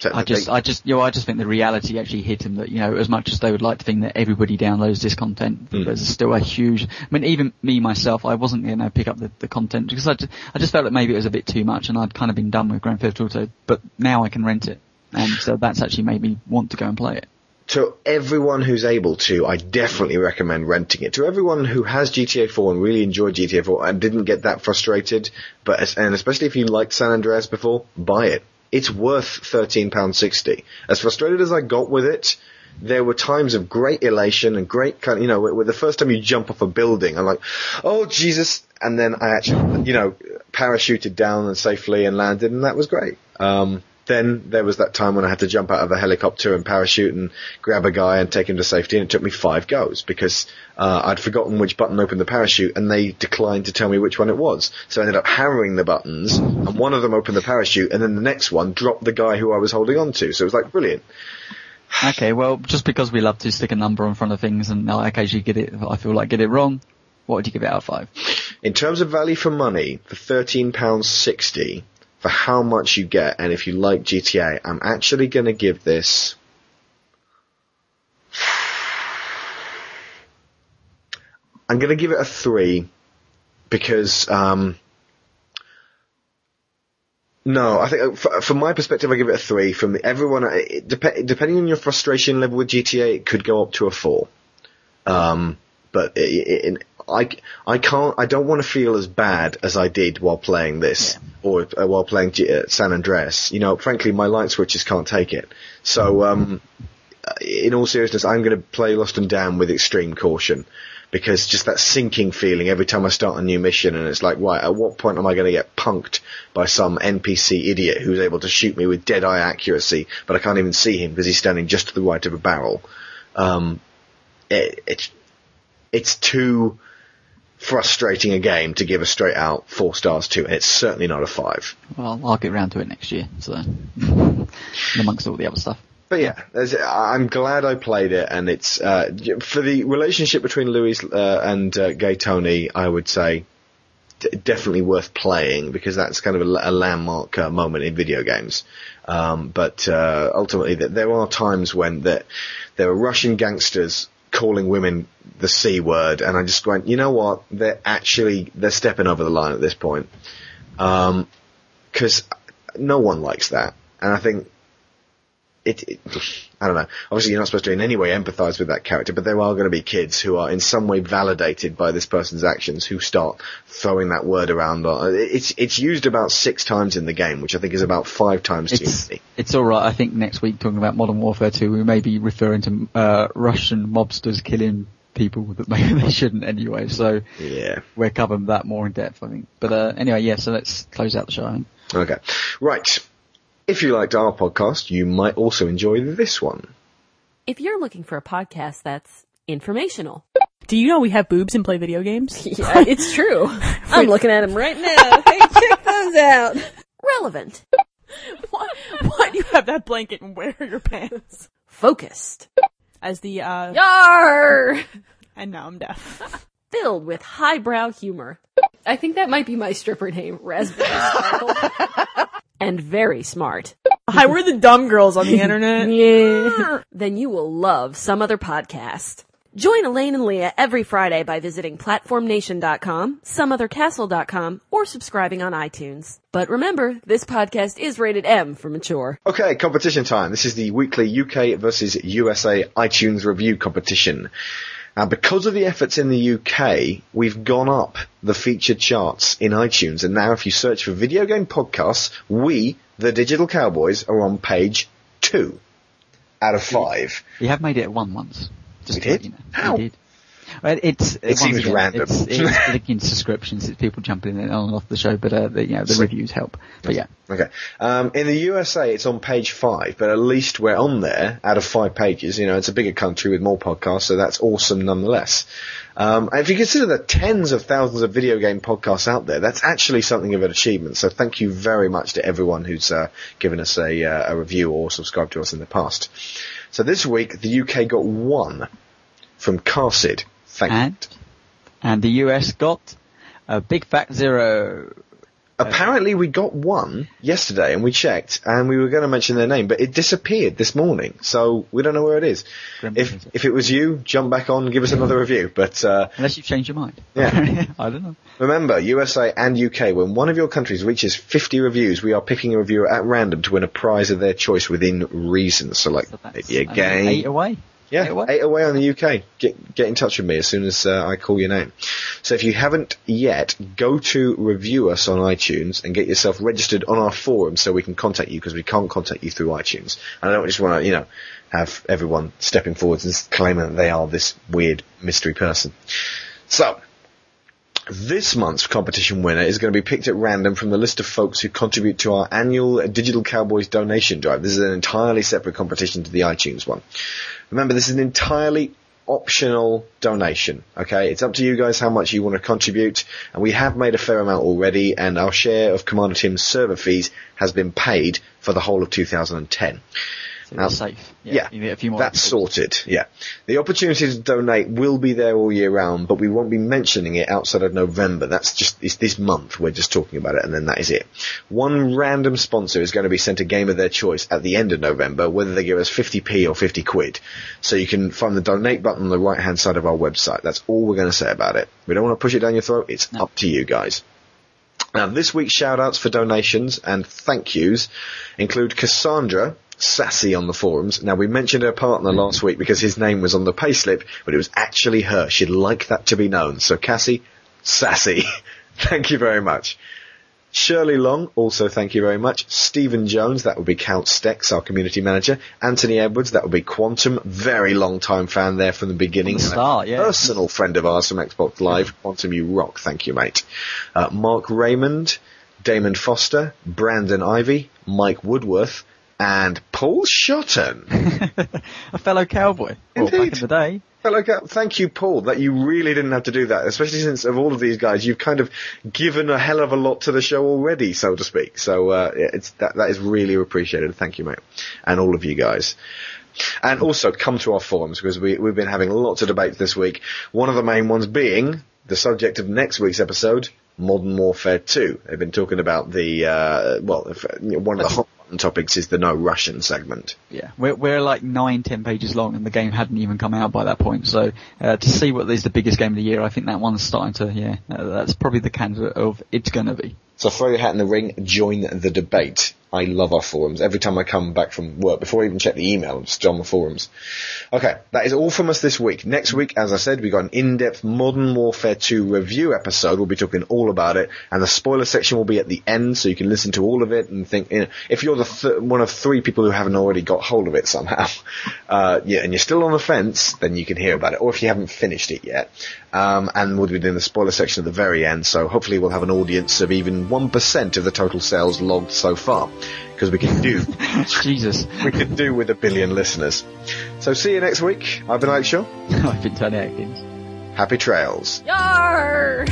So I just, they- I just, you know, I just think the reality actually hit them that, you know, as much as they would like to think that everybody downloads this content, Mm. there's still a huge, I mean, even me myself, I wasn't going to pick up the, the content because I just, I just felt that maybe it was a bit too much and I'd kind of been done with Grand Theft Auto, but now I can rent it. And so that's actually made me want to go and play it. To everyone who's able to, I definitely recommend renting it. To everyone who has GTA 4 and really enjoyed GTA 4 and didn't get that frustrated, but and especially if you liked San Andreas before, buy it. It's worth thirteen pound sixty. As frustrated as I got with it, there were times of great elation and great kind. of, You know, with the first time you jump off a building, I'm like, oh Jesus! And then I actually, you know, parachuted down and safely and landed, and that was great. Um, then there was that time when I had to jump out of a helicopter and parachute and grab a guy and take him to safety, and it took me five goes because uh, I'd forgotten which button opened the parachute, and they declined to tell me which one it was. So I ended up hammering the buttons, and one of them opened the parachute, and then the next one dropped the guy who I was holding on to. So it was like brilliant. [SIGHS] Okay, well, just because we love to stick a number in front of things and I occasionally get it, I feel like get it wrong, what would you give it out of five? In terms of value for money, for thirteen pounds sixty, for how much you get, and if you like GTA, I'm actually going to give this. [SIGHS] I'm going to give it a three because um, no, I think uh, from my perspective, I give it a three. From everyone, uh, it, dep- depending on your frustration level with GTA, it could go up to a four. Um, but it, it, I, I can't, I don't want to feel as bad as I did while playing this or uh, while playing G- uh, San Andreas. You know, frankly, my light switches can't take it. So, um, uh, in all seriousness, I'm going to play Lost and Damned with extreme caution because just that sinking feeling every time I start a new mission and it's like, right, at what point am I going to get punked by some NPC idiot who's able to shoot me with dead eye accuracy, but I can't even see him because he's standing just to the right of a barrel. Um, it, it's, it's too frustrating a game to give a straight out four stars to, and it's certainly not a five. Well, I'll get round to it next year, so, [LAUGHS] amongst all the other stuff. But yeah, there's- I'm glad I played it, and it's uh, for the relationship between Luis uh, and uh, Gay Tony. I would say d- definitely worth playing because that's kind of a, a landmark uh, moment in video games. Um, but uh, ultimately, th- there are times when that there are Russian gangsters calling women the c word, and I just went, you know what? They're actually they're stepping over the line at this point um, because no one likes that, and I think it, it, I don't know. Obviously, you're not supposed to in any way empathise with that character, but there are going to be kids who are in some way validated by this person's actions who start throwing that word around. It's it's used about six times in the game, which I think is about five times It's, too many. it's alright, I think next week talking about Modern Warfare 2, we may be referring to, uh, Russian mobsters killing people that [LAUGHS] maybe they shouldn't anyway, so Yeah. we're covering that more in depth, I think. But, uh, anyway, yeah, so let's close out the show. Okay. Right. If you liked our podcast, you might also enjoy this one. If you're looking for a podcast that's informational, Do you know we have boobs and play video games? [LAUGHS] yeah, it's true. [LAUGHS] I'm looking at them right now. [LAUGHS] Hey, check those out. Relevant, why, why do you have that blanket and where are your pants? focused, As the, uh, yar, and now I'm deaf. filled with highbrow humor. I think that might be my stripper name, Raspberry Sparkle. And very smart. Hi, we're the dumb girls on the [LAUGHS] internet. Yeah. then you will love some other podcast. Join Elaine and Leah every Friday by visiting platformnation.com, someothercastle.com, or subscribing on iTunes. But remember, this podcast is rated M for mature. Okay, competition time. This is the weekly UK versus USA iTunes review competition. Now, because of the efforts in the UK, we've gone up the featured charts in iTunes, and now if you search for video game podcasts, we, the Digital Cowboys, are on page two out of five. We have made it at one once. Just We did? you know. How? We did. It's It seems again, random. It's, it's [LAUGHS] linking subscriptions. It's people jumping in on and off the show, but uh, the, you know the reviews help. But yeah, Okay. Um, in the USA, it's on page five, but at least we're on there out of five pages. You know, it's a bigger country with more podcasts, so that's awesome nonetheless. Um, and if you consider the tens of thousands of video game podcasts out there, that's actually something of an achievement. So thank you very much to everyone who's uh, given us a, uh, a review or subscribed to us in the past. So this week, the UK got one from Carsid. Thank and and the US got a big fat zero. Apparently we got one yesterday and we checked and we were going to mention their name, but it disappeared this morning. So we don't know where it is. Grim If, if it was you, jump back on, give us another review. But, uh, Unless you've changed your mind. Yeah. [LAUGHS] I don't know. remember, USA and UK, when one of your countries reaches 50 reviews, we are picking a reviewer at random to win a prize of their choice within reason. So like, So maybe a game. eight away. Yeah, Eight away. eight away on the UK. Get get in touch with me as soon as uh, I call your name. So if you haven't yet, go to review us on iTunes and get yourself registered on our forum so we can contact you because we can't contact you through iTunes. And I don't just want to, you know, have everyone stepping forwards and claiming that they are this weird mystery person. So. This month's competition winner is going to be picked at random from the list of folks who contribute to our annual Digital Cowboys donation drive. This is an entirely separate competition to the iTunes one. Remember, this is an entirely optional donation. Okay, it's up to you guys how much you want to contribute, and we have made a fair amount already, and our share of Commander Tim's server fees has been paid for the whole of 2010. So Now- safe. Yeah, you get a few more. that's sorted. Yeah, the opportunity to donate will be there all year round, but we won't be mentioning it outside of November. That's just it's this month. We're just talking about it, and then that is it. One random sponsor is going to be sent a game of their choice at the end of November, whether they give us 50p or 50 quid. So you can find the donate button on the right hand side of our website. That's all we're going to say about it. We don't want to push it down your throat. It's up to you guys. Now, this week's shout-outs for donations and thank yous include Cassandra, Sassy on the forums. Now, we mentioned her partner last week because his name was on the payslip, but it was actually her. She'd like that to be known. So, Cassie, Sassy, [LAUGHS] thank you very much. Shirley Long, also thank you very much. Stephen Jones, that would be Count Stex, our community manager. Anthony Edwards, that would be Quantum, very long time fan there from the beginning. Start, yeah. Personal friend of ours from Xbox Live. [LAUGHS] Quantum, you rock. Thank you, mate. Uh, Mark Raymond, Damon Foster, Brandon Ivy, Mike Woodworth, and Paul Shotton. [LAUGHS] a fellow cowboy. Well, back in the day. Hello, Cal. Thank you, Paul. That you really didn't have to do that, especially since of all of these guys, you've kind of given a hell of a lot to the show already, so to speak. So uh, yeah, it's that that is really appreciated. Thank you, mate, and all of you guys. And also come to our forums because we, we've been having lots of debates this week. One of the main ones being the subject of next week's episode, Modern Warfare 2. They've been talking about the, uh, well, if, you know, one of the hot button topics is the no Russian segment. Yeah, we're we're like nine, ten pages long, and the game hadn't even come out by that point. So uh, to see what is the biggest game of the year, I think that one's starting to. Yeah, uh, that's probably the candidate of it's gonna be. So throw your hat in the ring, join the debate. I love our forums. Every time I come back from work, before I even check the email, I'm just on the forums. Okay, that is all from us this week. Next week, as I said, we've got an in-depth Modern Warfare 2 review episode. We'll be talking all about it, and the spoiler section will be at the end, so you can listen to all of it and think. You know, if you're the th- one of three people who haven't already got hold of it somehow, [LAUGHS] uh, yeah, and you're still on the fence, then you can hear about it. Or if you haven't finished it yet, um, and we'll be doing the spoiler section at the very end. So hopefully, we'll have an audience of even one percent of the total sales logged so far, because we can do [LAUGHS] Jesus, we can do with a billion listeners. So see you next week. I've been Alex Shaw. [LAUGHS] I've been Tony Atkins. Happy trails. Yar!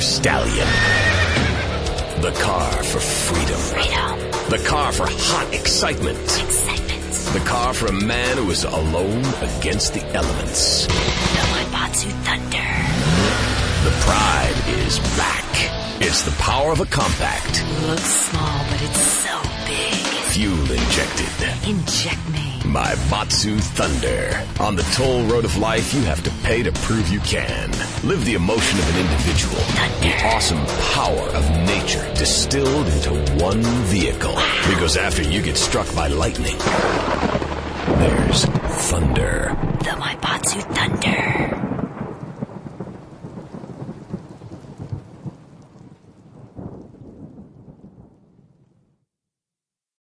Stallion. The car for freedom. Freedom. The car for hot excitement. Excitement. The car for a man who is alone against the elements. The Mibatsu Thunder. The pride is back. It's the power of a compact. My Thunder. On the toll road of life, you have to pay to prove you can. Live the emotion of an individual. The awesome power of nature distilled into one vehicle. Because after you get struck by lightning, there's thunder. The Mibatsu Thunder.